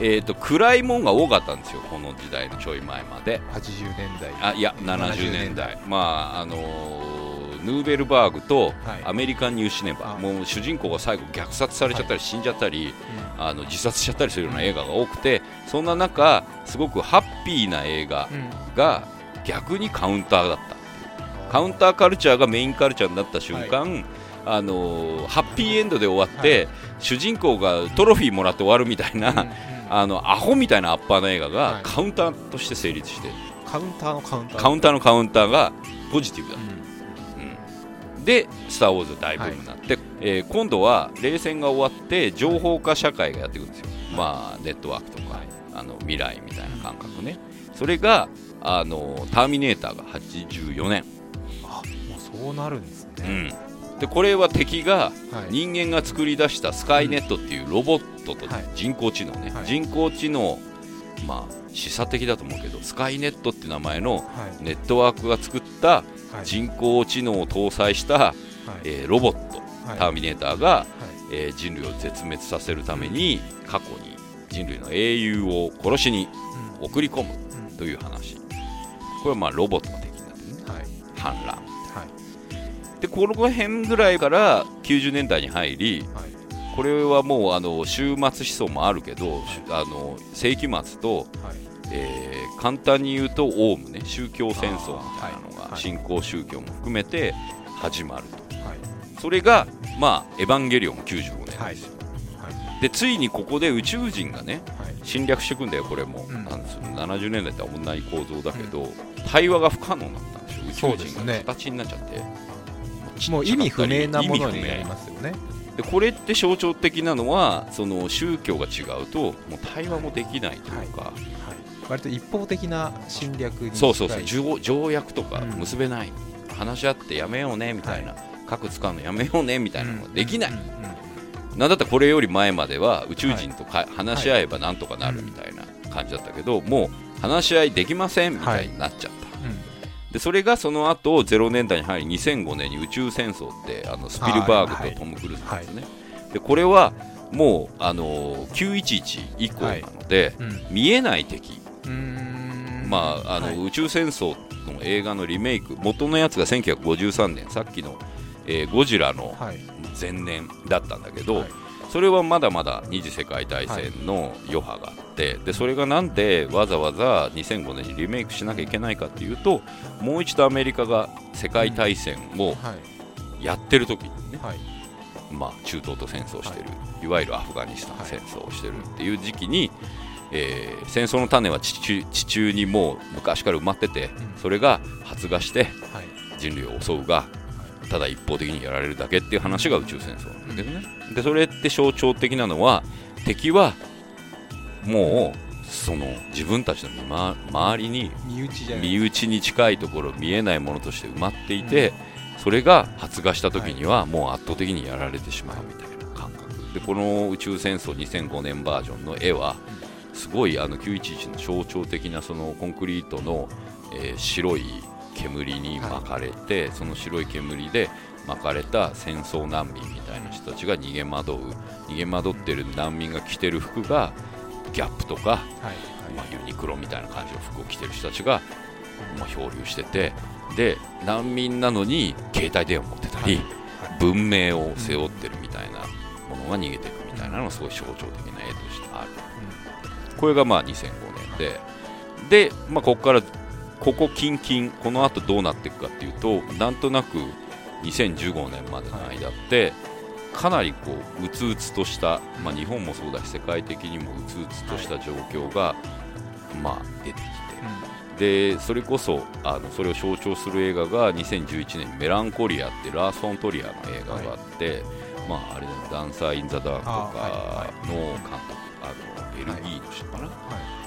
えー、と暗いもんが多かったんですよこの時代のちょい前まで。80年代。あいや70 70年代。まああのーヌーベルバーグとはい。アメリカン・ニューシネバ、あ。もう主人公が最後虐殺されちゃったり死んじゃったり、あの自殺しちゃったりするような映画が多くてそんな中すごくハッピーな映画が逆にカウンターだった。カウンターカルチャーがメインカルチャーになった瞬間、あのーハッピーエンドで終わって、主人公がトロフィーもらって終わるみたいな、うんうん。あのアホみたいなアッパーな映画はい。がカウンターとして成立して、カウンターのカウンター。カウンターのカウンターがポジティブだうん。うん。で「スター・ウォーズ」大ブームになって、えー今度は冷戦が終わって情報化社会がやってくるんですよ、まあ、ネットワークとか、あの未来みたいな感覚ね。それがあのターミネーターが84年、あもうそうなるんですうねん、でこれは敵がはい。人間が作り出したスカイネットっていうロボットとはい。人工知能ね、はい。人工知能まあ示唆的だと思うけどスカイネットって名前のはい。ネットワークが作ったはい。人工知能を搭載した、はい。えーロボットはい。ターミネーターが、はい。えー人類を絶滅させるために過去に人類の英雄を殺しにうん。送り込むうんという話これはまあロボットが敵になねはい。反乱。はい。でこの辺ぐらいから90年代に入りはいこれはもうあの終末思想もあるけど、あの世紀末と、はい。えー簡単に言うとオウムね宗教戦争みたいなのが新興宗教も含めて始まると。はい。それがまあエヴァンゲリオン95年ですよ、はい。はい。でついにここで宇宙人がねはい。侵略していくんだよこれも、うん。なんですよ70年代とは同じ構造だけど、対話が不可能になったんですよ宇宙人が形になっちゃって。もう意味不明なものになりますよね。でこれって象徴的なのはその宗教が違うともう対話もできないというか、はい。割と一方的な侵略にそうそうそう。条条約とかうん。結べない、話し合ってやめようねみたいな、核使うのやめようねみたいなのができない、うんうんうんなんだったらこれより前までは宇宙人とか、話し合えばなんとかなるみたいな感じだったけど、もう話し合いできませんみたいになっちゃっでそれがその後0年代に入り2005年に宇宙戦争ってあのスピルバーグとトム・クルーズなんですね、でこれはもうあの911以降なので、うん。見えない敵、まああのはい。宇宙戦争の映画のリメイク元のやつが1953年さっきの、えーゴジラのはい。前年だったんだけど、はいそれはまだまだ二次世界大戦の余波があって、でそれがなんでわざわざ2005年にリメイクしなきゃいけないかっていうともう一度アメリカが世界大戦をはい。やってる時にね、はい。まあ、中東と戦争してる、い、わゆるアフガニスタン戦争をしてるっていう時期に、えー戦争の種は地中地中にもう昔から埋まってて、ん。それが発芽してはい。人類を襲うがただ一方的にやられるだけっていう話が宇宙戦争なんだけどね、でそれって象徴的なのは敵はもうその自分たちの見ま周りに身内に近いところ見えないものとして埋まっていて、それが発芽した時にはもう圧倒的にやられてしまうみたいな感覚。でこの宇宙戦争2005年バージョンの絵はすごいあの911の象徴的なそのコンクリートの、えー白い煙に巻かれて、その白い煙で巻かれた戦争難民みたいな人たちが逃げ惑う逃げ惑ってる難民が着てる服がギャップとか、はいまあ、ユニクロみたいな感じの服を着てる人たちが、まあ、漂流しててで難民なのに携帯電話持ってたり、はい文明を背負ってるみたいなものが逃げていくみたいなのがすごい象徴的な絵としてある、これがまあ2005年でで、まあ、ここからここ近々この後どうなっていくかっていうとなんとなく2015年までの間って、かなりこううつうつとした、まあ、日本もそうだし世界的にもうつうつとした状況が、まあ、出てきて、でそれこそあのそれを象徴する映画が2011年に「メランコリア」ってラース・フォントリアの映画があって、まああれだよダンサー・イン・ザ・ダークとかの監督あのベルギーの人かな、は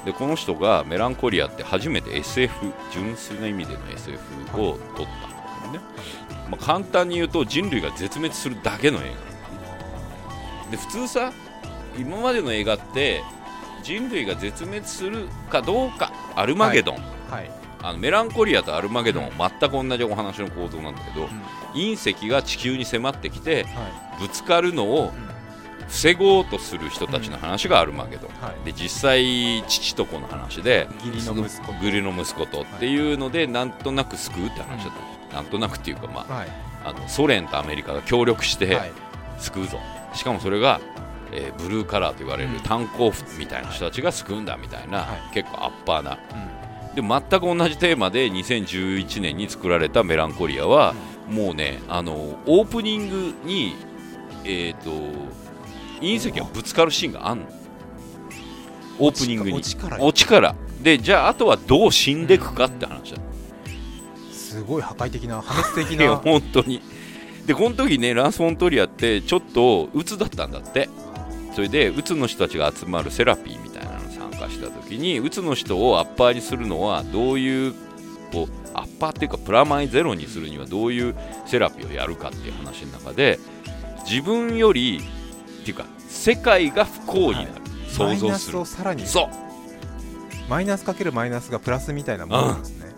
でこの人がメランコリアって初めて SF 純粋な意味での SF を撮ったんだよね、まあ、簡単に言うと人類が絶滅するだけの映画で普通さ今までの映画って人類が絶滅するかどうかアルマゲドン、い。はい。あのメランコリアとアルマゲドンは全く同じお話の構造なんだけど、ん。隕石が地球に迫ってきてはぶつかるのを防ごうとする人たちの話がアルマゲドン、いはい。で実際父と子の話で義理の息子。グリの息子とっていうので、なんとなく救うって話だった、なんとなくっていうか、まあ、はい。あのソ連とアメリカが協力してはい。救うぞ、しかもそれが、えーブルーカラーと言われるうん。炭鉱夫みたいな人たちが救うんだみたいな、はい。結構アッパーな。で全く同じテーマで2011年に作られた「メランコリアは」もうねあのオープニングに、えー、と隕石がぶつかるシーンがあんの。オープニングに。落ちから落ちから。でじゃああとはどう死んでいくかって話だ。すごい破壊的な破滅的な。本当に。でこの時ねランス・フォントリアってちょっと鬱だったんだって。それで鬱の人たちが集まるセラピーみたいなのに参加した時に鬱の人をアッパーにするのはどういうこうアッパーっていうかプラマイゼロにするにはどういうセラピーをやるかっていう話の中で自分よりっていうか世界が不幸になる、想マイナス像するをさらに。そう。マイナスかけるマイナスがプラスみたいなものなんですね。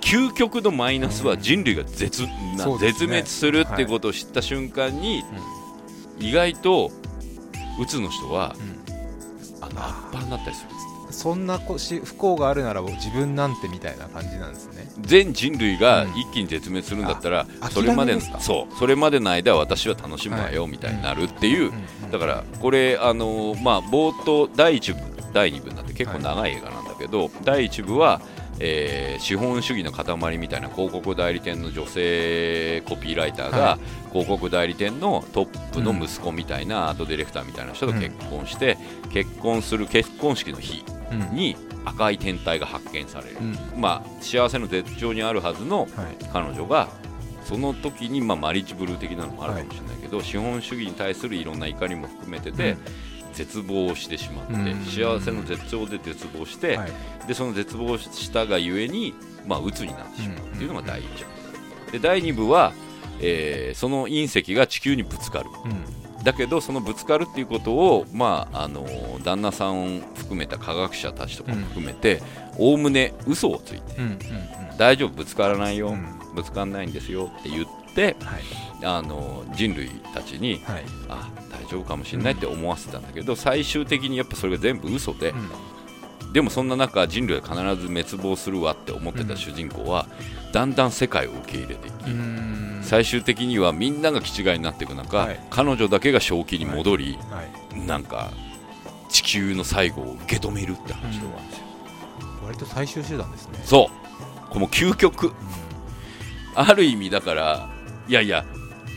究極のマイナスは人類が絶,、うですね。絶滅するってことを知った瞬間に、意外とうつの人はあのアッパーになったりするそんなこし不幸があるなら自分なんてみたいな感じなんですね。全人類がうん。一気に絶滅するんだったら、あそれまでそうそれまでの間は私は楽しむわよ、はい。みたいになるっていう、うんだからこれあのまあ冒頭第1部第2部になって結構長い映画なんだけど、第1部は、えー資本主義の塊みたいな広告代理店の女性コピーライターが、は広告代理店のトップの息子みたいなアートディレクターみたいな人と結婚して、結婚する結婚式の日うん。に赤い天体が発見される、うん。まあ、幸せの絶頂にあるはずのはい。彼女がその時に、まあ、マリッジブルー的なのもあるかもしれないけど、資本主義に対するいろんな怒りも含めてて、絶望してしまって、うん。幸せの絶頂で絶望して、はい。でその絶望したがゆえに、まあ、鬱になってしまうっていうのが第1部で第2部は、えーその隕石が地球にぶつかる。うん。だけどそのぶつかるっていうことを、まあ、あの旦那さんを含めた科学者たちとかも含めておおむね嘘をついてうんうん大丈夫ぶつからないよ、うん。ぶつからないんですよって言ってはい。あの人類たちにはい。あ大丈夫かもしれないって思わせてたんだけど、最終的にやっぱそれが全部嘘で、でもそんな中人類は必ず滅亡するわって思ってた主人公は、だんだん世界を受け入れていき、うん。最終的にはみんなが気違いになっていく中、はい。彼女だけが正気に戻り、はい。なんか地球の最後を受け止めるって話で終わるんですよ、割と最終手段ですね。そう。この究極。ある意味だからいやいや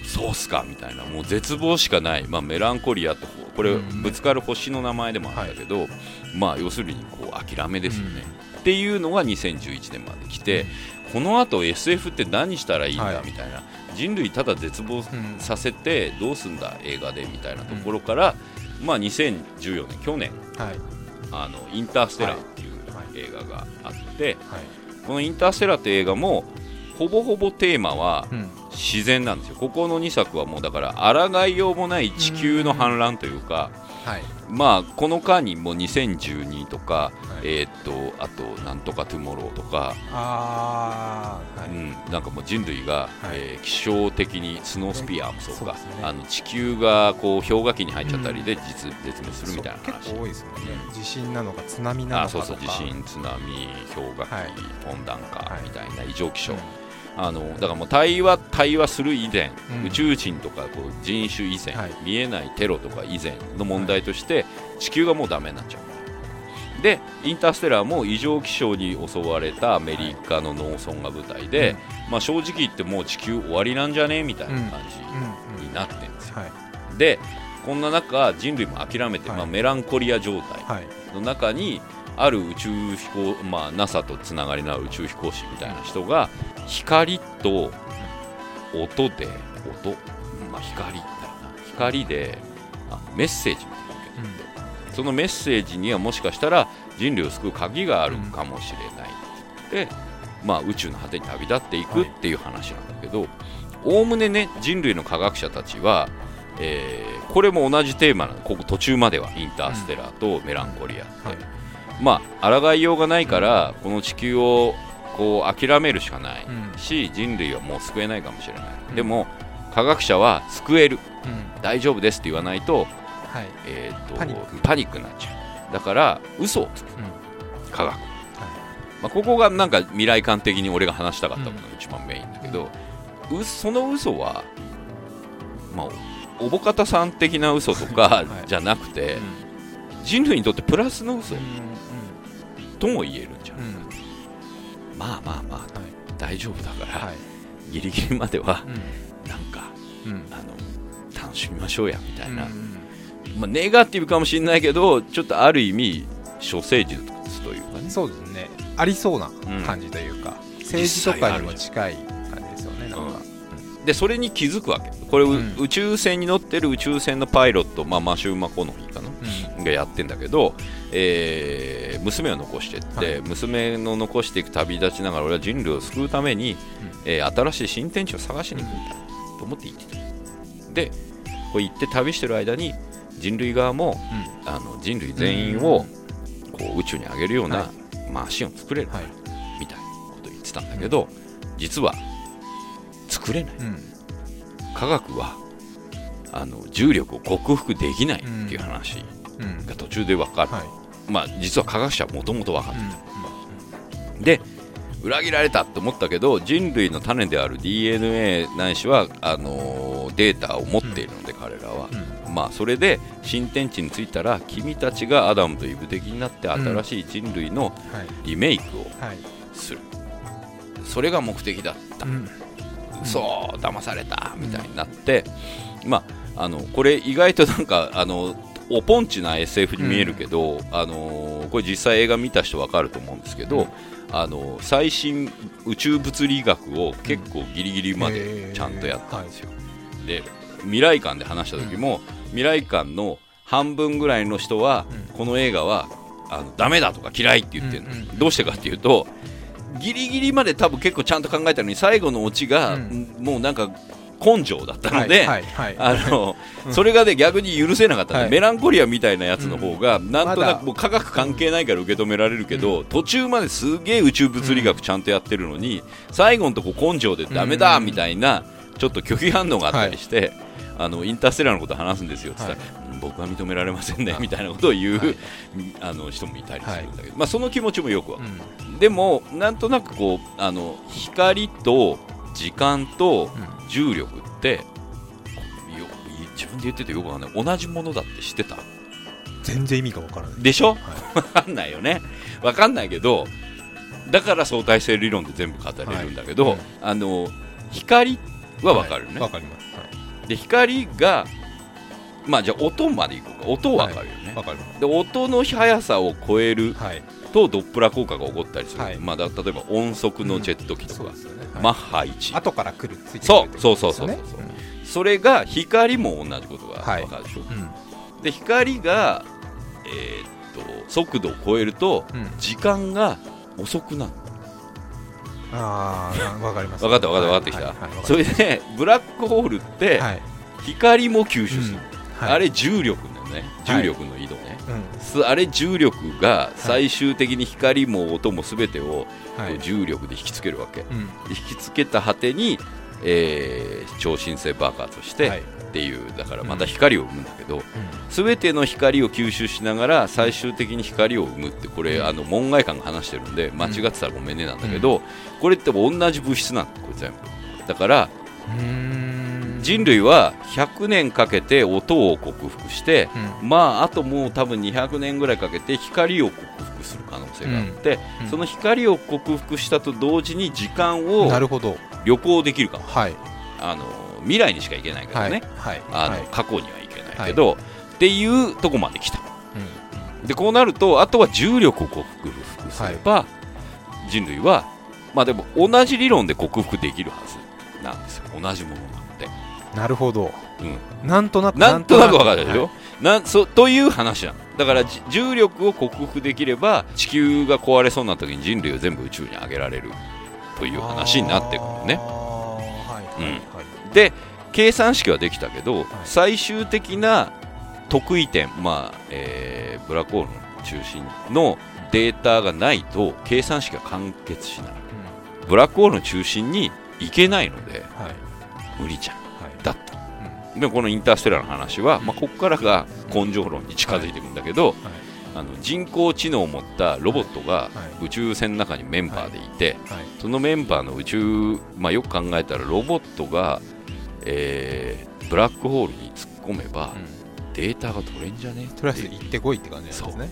そうっすかみたいなもう絶望しかない、まあ、メランコリアとこれうん。ぶつかる星の名前でもあるんだけど、まあ要するにこう諦めですよね、っていうのが2011年まで来て、このあと SF って何したらいいんはい。だみたいな、人類ただ絶望うん。させてどうすんだ？映画でみたいなところから、まあ、2014年去年。はい。あのインターステラーっていうはい。映画があって、はい。このインターステラーって映画もほぼほぼテーマはうん自然なんですよ。ここの2作はもうだから抗いようもない地球の反乱というか、はい。まあこの間にもう2012とか、はい。えーっとあとなんとかトゥモローとか、ああはい。うん、なんかもう人類が、はい。えー気象的にスノースピアもそうかね。あの地球がこう氷河期に入っちゃったりで実絶滅するみたいな話。結構多いですもんね。地震なのか津波なのあか。そうそう地震津波氷河期、はい。温暖化はいみたいな異常気象、うんあのだからもう対話対話する以前、うん。宇宙人とかこう人種以前、はい。見えないテロとか以前の問題として、地球がもうダメになっちゃう。でインターステラーも異常気象に襲われたアメリカの農村が舞台で、まあ、正直言ってもう地球終わりなんじゃねみたいな感うん。じになってるんですよ、はい。でこんな中人類も諦めて、はい。まあ、メランコリア状態はい。の中にある宇宙飛行、まあ、NASA とつながりのある宇宙飛行士みたいな人が光と音で音、まあ、光だよな光であメッセージみたいなけ取って、そのメッセージにはもしかしたら人類を救う鍵があるかもしれないって言って、まあ、宇宙の果てに旅立っていくっていう話なんだけどおおむねね人類の科学者たちは、えーこれも同じテーマなの。ここ途中まではインターステラーとメランコリアって、はいまあ抗いようがないからこの地球をこう諦めるしかない。うん。し人類はもう救えないかもしれない、うん。でも科学者は救える。うん。大丈夫ですって言わないと,、はい。えーとパニック。になっちゃう。だから嘘をつく。うん。科学、まあ、ここがなんか未来観的に俺が話したかったことが一番メインだけど、うその嘘はまあおぼかたさん的な嘘とか い。じゃなくて、うん。人類にとってプラスの嘘。うんとも言えるんじゃん、うんうん。まあまあまあはい。大丈夫だから、はい。ギリギリまではうん。なんかうん。あの楽しみましょうやみたいな、うんまあ、ネガティブかもしれないけどちょっとある意味処世術というかね。そうですね。ありそうな感じというか、政治とかにも近い感じですよねなんか、でそれに気づくわけ。これ、ううん。宇宙船に乗ってる宇宙船のパイロット、まあ、マシュー・マコノヒやってんだけど、えー娘を残してって、はい。娘の残していく旅立ちながら俺は人類を救うために、えー新しい新天地を探しに行くんだと思って行ってた。でこう行って旅してる間に人類側もあの人類全員をこう宇宙に上げるようなはマシンを作れるはい。みたいなことを言ってたんだけど実は作れない。うん。科学はあの重力を克服できないっていう話。うんが途中で分かる、はい。まあ実は科学者はもともと分かっうん。てで裏切られたと思ったけど人類の種である DNA ないしはあのーデータを持っているので、彼らは、うん。まあそれで新天地に着いたら君たちがアダムとイブ的になってうん。新しい人類のはい。リメイクをはい。する、それが目的だった、うん。嘘騙されたみたいになって、まああのこれ意外となんかあのおポンチな SF に見えるけど、あのこれ実際映画見た人わかると思うんですけど、うん。あの最新宇宙物理学を結構ギリギリまへでー。ちゃんとやったんですよ、で未来館で話した時も、未来館の半分ぐらいの人は、うん。この映画はあのダメだとか嫌いって言ってるの、うんうん。どうしてかっていうとギリギリまで多分結構ちゃんと考えたのに最後のオチが、うん。もうなんか根性だったので、はいはいはい。あのそれがね逆に許せなかったメランコリアみたいなやつの方が、なんとなくもう科学関係ないから受け止められるけど、途中まですげえ宇宙物理学ちゃんとやってるのに、最後のとこ根性でダメだうんみたいなちょっと拒否反応があったりして、あのインターステラーのこと話すんですよって言ったら、うん僕は認められませんねみたいなことを言う、はい。あの人もいたりするんだけど、まあ、その気持ちもよくわかるうん。でもなんとなくこうあの光と時間とうん重力ってよ自分で言っててよくわかんない。同じものだって知ってた？全然意味がわからない。でしょ？はわかんないよね。わかんないけどだから相対性理論で全部語れるんだけど、はい。うんあの光はわかるね、わかります。はい。で光がまあじゃあ音までいこうか。音わかるよね、わかります。で音の速さを超えるはい。とドップラー効果が起こったりする、はい。まあ、だ例えば音速のジェット機とか、そうです。よねはいマッハ1後から来るついてくるそうそうそうそうそう。それが光も同じことがはい。分かるでしょ、うん。で光が、えーっと速度を超えると時間が遅くなる。ああわかります。分かった分かった分かってきた、それでブラックホールってはい。光も吸収する、あれ重力だよね。重力の移動ね、うん。すあれ重力が最終的に光も音も全てをはい。重力で引きつけるわけ、うん。引きつけた果てに、えー超新星爆発して、はい。っていうだからまた光を生むんだけど、うん。全ての光を吸収しながら最終的に光を生むってこれ、うん。あの門外漢が話してるんで間違ってたらごめんねなんだけど、これって同じ物質なんだこれ全部。だから人類は100年かけて音を克服して、うん。まああともう多分200年ぐらいかけて光を克服する可能性があって、うん。その光を克服したと同時に時間を旅行できるかも。はい。あの未来にしか行けないからね、はい。あのはい。過去には行けないけど、っていうとこまで来た。うん。でこうなるとあとは重力を克服すれば、人類はまあでも同じ理論で克服できるはずなんですよ。同じものなるほど。うん、なんとなくなんとなくわかるでしょ、はい。なんそという話なの。だからじ重力を克服できれば地球が壊れそうにな時に人類を全部宇宙に上げられる。という話になってくるのね。はいで計算式はできたけど、い。最終的な得意点、まあえーブラックホールの中心のデータがないと計算式が完結しない。ブラックホールの中心に行けないのではい。無理じゃんでこのインターステラーの話は、まあ、ここからが根性論に近づいていくんだけど、あの人工知能を持ったロボットがはい。宇宙船の中にメンバーでいて、はい。そのメンバーの宇宙、まあ、よく考えたらロボットが、えーブラックホールに突っ込めばうん。データが取れんじゃね？とりあえず行ってこいって感じなんですね。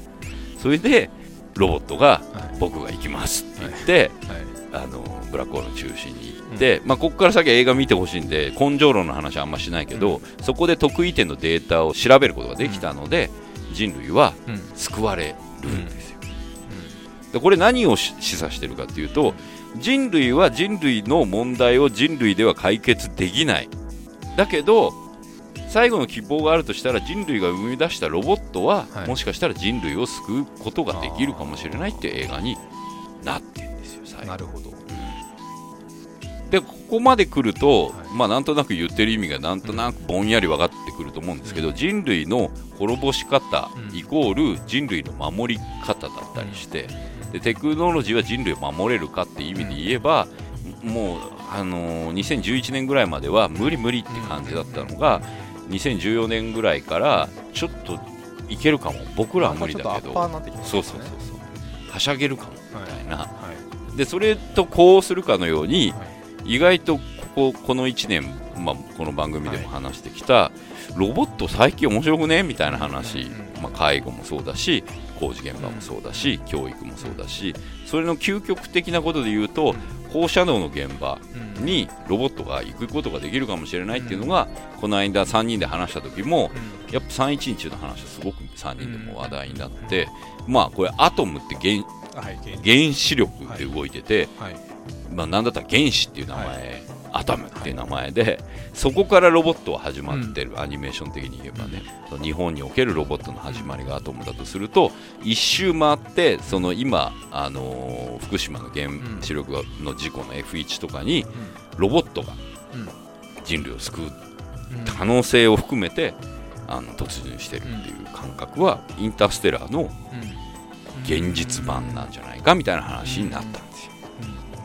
それでロボットがはい。僕が行きますって言って、はいあのブラックホールの中心に行って、まあ、ここから先は映画見てほしいんで根性論の話はあんましないけど、そこで得意点のデータを調べることができたので、人類はうん。救われるんですよ。でこれ何をし示唆してるかっていうと人類は人類の問題を人類では解決できない。だけど最後の希望があるとしたら人類が生み出したロボットは、はい。もしかしたら人類を救うことができるかもしれないっていう映画になってるんですよ最後なるほど。でここまで来ると、はい。まあ、なんとなく言ってる意味がなんとなくぼんやり分かってくると思うんですけど、人類の滅ぼし方うん。イコール人類の守り方だったりして、でテクノロジーは人類を守れるかっていう意味で言えば、もう、あのー2011年ぐらいまでは無理無理って感じだったのが、2014年ぐらいからちょっといけるかも。僕らは無理だけど。そうそうそうそう。はしゃげるかもみたいな、はいでそれとこうするかのように、は意外とこここの1年、まあ、この番組でも話してきた、ロボット最近面白くねみたいな話、うんまあ、介護もそうだし工事現場もそうだし、教育もそうだしそれの究極的なことで言うと、放射能の現場うん。にロボットが行くことができるかもしれないっていうのが、この間3人で話した時もやっぱ311の話はすごく3人でも話題になって、まあこれアトムって原子力で動いてて、はい。まあ、なんだったら原子っていう名前、はアトムっていう名前で、そこからロボットは始まってる、アニメーション的に言えばね、日本におけるロボットの始まりがアトムだとすると一周回ってその今、あのー福島の原子力の事故の F1 とかにロボットがうん。人類を救ううん。可能性を含めてあの突入してるっていう感覚はインターステラーの現実版なんじゃないかみたいな話になったんですよ。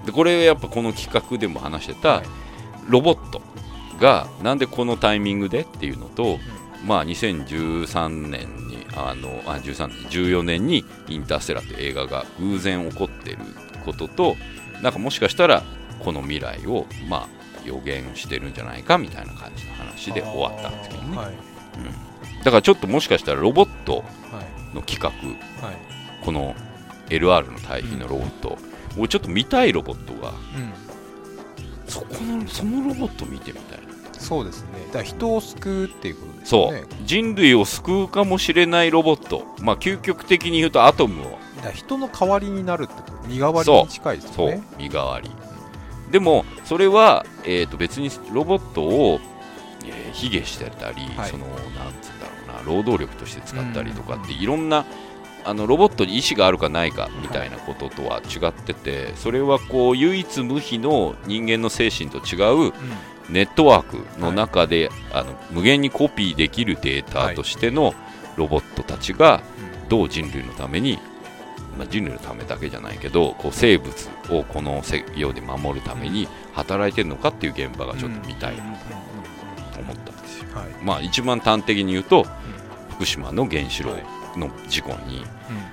でこれやっぱこの企画でも話してたはい。ロボットがなんでこのタイミングでっていうのと、まあ2013年にあのあ13年14年にインターステラーって映画が偶然起こってることとなんかもしかしたらこの未来をまあ予言してるんじゃないかみたいな感じの話で終わったんですけどね、はい。だからちょっともしかしたらロボットはい。の企画はいこの LR の対比のロボット、俺ちょっと見たいロボットが。うん。そこのそのロボット見てみたい。なそうですね。だから人を救うっていうことですそう、人類を救うかもしれないロボット、まあ、究極的に言うとアトムを。だ人の代わりになるってこと。身代わりに近いですそう。身代わり。でもそれは、えー、と別にロボットを、えー卑下してたり、はい。そのなんつうんだろうな労働力として使ったりとかっていろんなあのロボットに意思があるかないかみたいなこととは違っててそれはこう唯一無二の人間の精神と違ううん。ネットワークの中で、あの無限にコピーできるデータとしてのロボットたちがどう人類のために、まあ、人類のためだけじゃないけどこう生物をこの世で守るために働いてるのかっていう現場がちょっと見たいなと思ったん。ですよ。はいまあ、一番端的に言うと福島の原子炉の事故に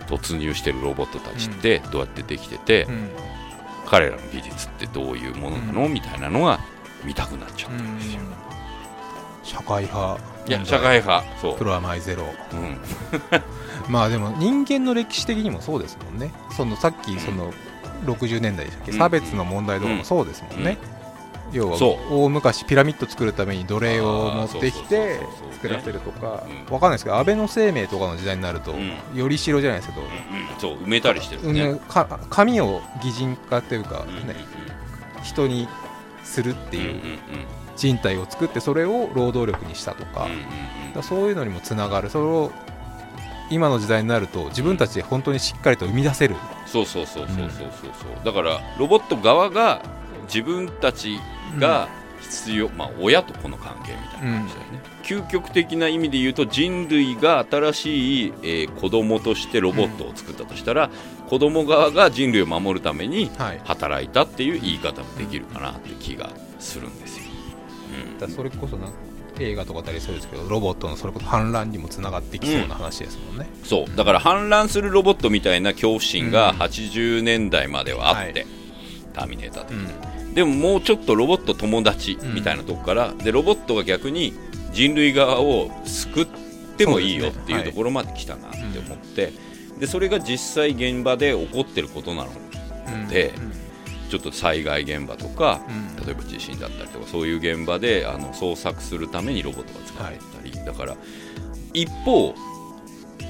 突入してるロボットたちってどうやってできてて、うん。うん彼らの技術ってどういうものなの、みたいなのが見たくなっちゃったんですよ。社会派。いや社会派。そう。プ、ロアマイゼロ。うん、まあでも人間の歴史的にもそうですもんね。そのさっきその60年代でしたっけ、うん。差別の問題とかもそうですもんね、要はそ大昔ピラミッド作るために奴隷を持ってきて作らせるとかうん。わかんないですけど安倍の生命とかの時代になるとうん。より白じゃないですけど、うんそう埋めたりしてるね。紙を擬人化というか、うんね、人にするっていう人体を作ってそれを労働力にしたとか,、うんうんうん。そういうのにもつながる。それを今の時代になると自分たちで本当にしっかりと生み出せる、そうそうそうそうそうそうそう。だからロボット側が自分たちが必要、まあ親と子の関係みたいな感じだよね、究極的な意味で言うと人類が新しい、えー子供としてロボットを作ったとしたら、子供側が人類を守るためにはい、働いたっていう言い方もできるかなって気がするんですよ、うん。だそれこそなんか映画とかあったりするんですけどロボットのそれこそ反乱にもつながってきそうな話ですもんね、そう。だから反乱するロボットみたいな恐怖心がうん。80年代まではあって、はい。ターミネーター的うに、んでももうちょっとロボット友達みたいなとこから、でロボットが逆に人類側を救ってもいいよっていうところまで来たなって思って、でそれが実際現場で起こってることなのうん。でちょっと災害現場とか、うん。例えば地震だったりとかそういう現場であの捜索するためにロボットが使われたり、だから一方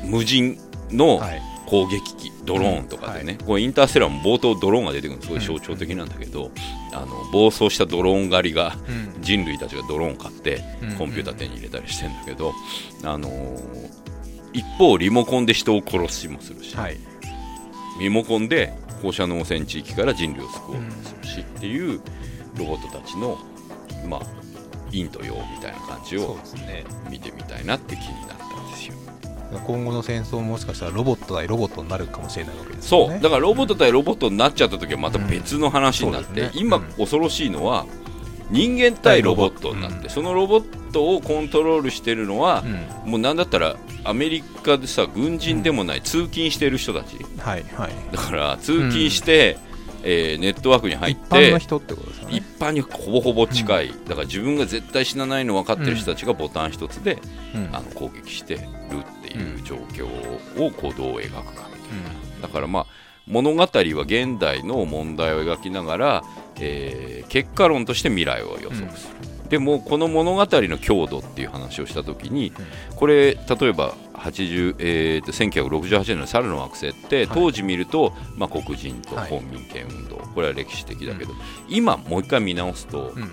無人のはい攻撃機、ドローンとかでね、これインターステラーも冒頭ドローンが出てくるのす。ごい象徴的なんだけど、あの暴走したドローン狩りがうん。人類たちがドローン買ってうん。コンピューター手に入れたりしてんだけど、あのー一方リモコンで人を殺しもするし、はい。リモコンで放射能汚染地域から人類を救おうとするし、っていうロボットたちのまあ陰と陽みたいな感じを見てみたいなって気になったんですよ。今後の戦争ももしかしたらロボット対ロボットになるかもしれないわけですよね。そう。だからロボット対ロボットになっちゃった時はまた別の話になって、うんね。今うん。恐ろしいのは人間対ロボットになって、うん。そのロボットをコントロールしてるのはう、ん。もうなんだったらアメリカでさ軍人でもない、通勤してる人たち。はいはい。だから通勤して、えーネットワークに入っ一般のて人ってことで一ね般にほぼほぼ近い、だから自分が絶対死なないの分かってる人たちがボタン一つで、うん。あの攻撃してるっていう状況をこうどう描くかみたいな。だからまあ物語は現代の問題を描きながら、えー結果論として未来を予測する、でもこの物語の強度っていう話をした時に、これ例えば80、えーと1968年の猿の惑星ってはい。当時見ると、まあ、黒人とはい。公民権運動、これは歴史的だけど、今もう一回見直すと、うん。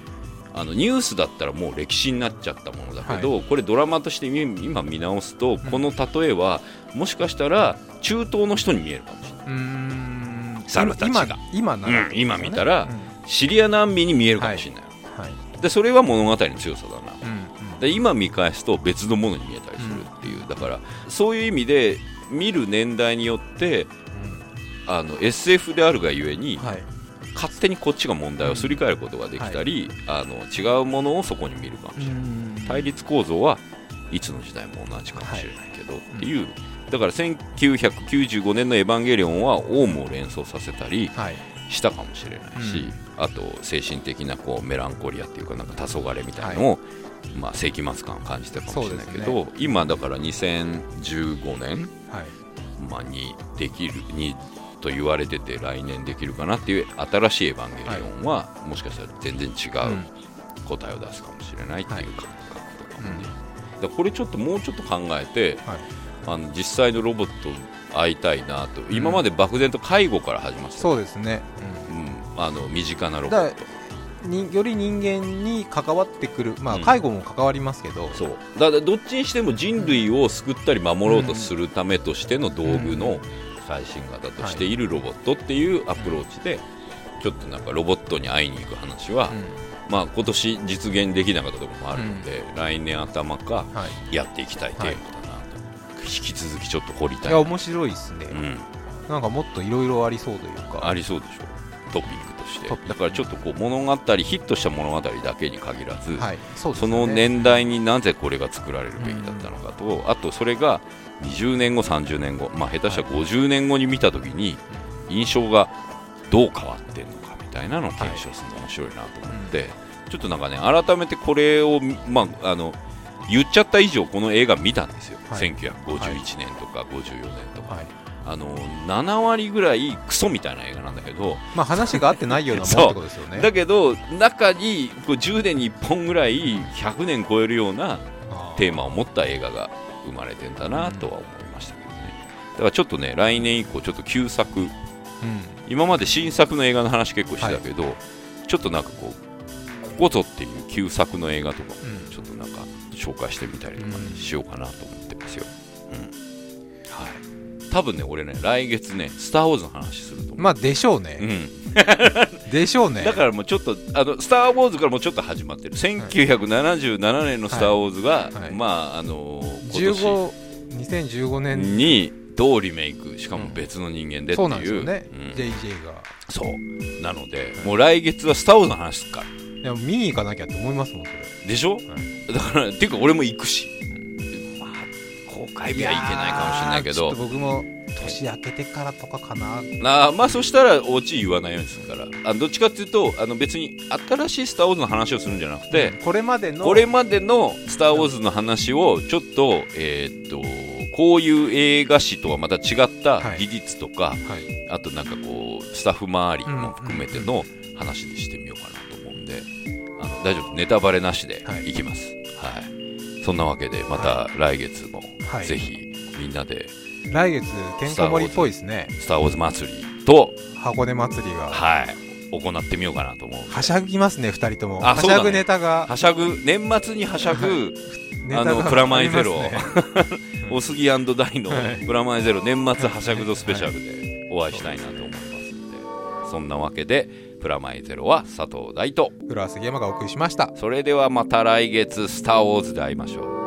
あのニュースだったらもう歴史になっちゃったものだけど、これドラマとして見今見直すと、この例えはもしかしたら中東の人に見えるかもしれない。猿たちが。今今なうん今見たらうん。シリア難民に見えるかもしれないでそれは物語の強さだな。うんで今見返すと別のものに見えたりするっていう、だからそういう意味で見る年代によってあの SF であるがゆえに、はい。勝手にこっちが問題をすり替えることができたり、あの違うものをそこに見るかもしれない、対立構造はいつの時代も同じかもしれないけど、っていう。だから1995年の「エヴァンゲリオン」はオウムを連想させたりはいしたかもしれないし、あと精神的なこうメランコリアっていうかなんか黄昏みたいなのを、まあ、世紀末感を感じたかもしれないけど、今だから2015年、はい。まあ、にできるにと言われてて来年できるかなっていう新しい「エヴァンゲリオンは」もしかしたら全然違う、うん。答えを出すかもしれないっていう感覚とかもね、うんだこれちょっともうちょっと考えてはい。あの実際のロボット会いたいなと。今まで漠然と介護から始まってた、そうですね、うん、あの身近なロボット。うん、により人間に関わってくる、まあ、うん。介護も関わりますけど、そう。だからどっちにしても人類を救ったり守ろうとするためとしての道具の最新型としているロボットっていうアプローチでちょっとなんかロボットに会いに行く話は、うん。まあ今年実現できなかったところもあるので、来年頭かはい、やっていきたいテーマだ引き続きちょっと掘りたい。いや面白いですね、うん、なんかもっといろいろありそうというか。ありそうでしょ。トピックとして。だからちょっとこう物語ヒットした物語だけに限らず、はい、そうですその年代になぜこれが作られるべきだったのかと、あとそれが20年後、30年後、まあ、下手したら50年後に見たときに印象がどう変わってるのかみたいなのを検証するの面白いなと思って、ちょっとなんかね改めてこれを、まあ、あの言っちゃった以上この映画見たんですよ、はい。1951年とか54年とか、はい。あの7割ぐらいクソみたいな映画なんだけど、まあ、話が合ってないようなもんってことですよね。だけど中にこう10年に1本ぐらい100年超えるようなテーマを持った映画が生まれてんだなとは思いましたけどね。だからちょっとね来年以降ちょっと旧作。うん。今まで新作の映画の話結構してたけど、ちょっとなんかこうここぞっていう旧作の映画とかもうん紹介してみたりとかね、うんしようかなと思ってますよ、うん。はい。多分ね俺ね来月ね「スター・ウォーズ」の話すると思う、まあでしょううね、ん、でしょうね。だからもうちょっとあの「スター・ウォーズ」からもうちょっと始まってる。1977年の「スター・ウォーズが」はい。まああの今年15 2015年。にどうリメイクしかも別の人間でっていう、そうなんですよね、うん。JJ が。そう。なのでもう来月は「スター・ウォーズ」の話すっからいや見に行かなきゃって思いますもんそれ。でしょ、だからっていうか俺も行くし、まあ公開日はいけないかもしれないけど。やーちょっと僕も年明けてからとかかな。なあまあそしたらオチ言わないようにするから。あどっちかっていうとあの別に新しい「スター・ウォーズ」の話をするんじゃなくて、これまでのこれまでの「スター・ウォーズ」の話をちょっとえーっとこういう映画史とはまた違ったはい。技術とか、はい。あとなんかこうスタッフ周りも含めての話にしてみようかなあの大丈夫。ネタバレなしではい。いきます、はい。そんなわけでまた来月もはい。ぜひみんなで来月てんこ盛りっぽいですね「スター・ウォーズ祭り」と、箱根祭りがはい、行ってみようかなと思う。はしゃぎますね二人とも。はしゃぐネタが。はしゃぐ年末にはしゃぐあのプラマイゼロ。ね おすぎダイのはい。プラマイゼロ年末はしゃぐぞスペシャルでお会いしたいなと思いますんで。そんなわけでプラマイゼロは佐藤大と。浦和杉山がお送りしました。それではまた来月「スター・ウォーズ」で会いましょう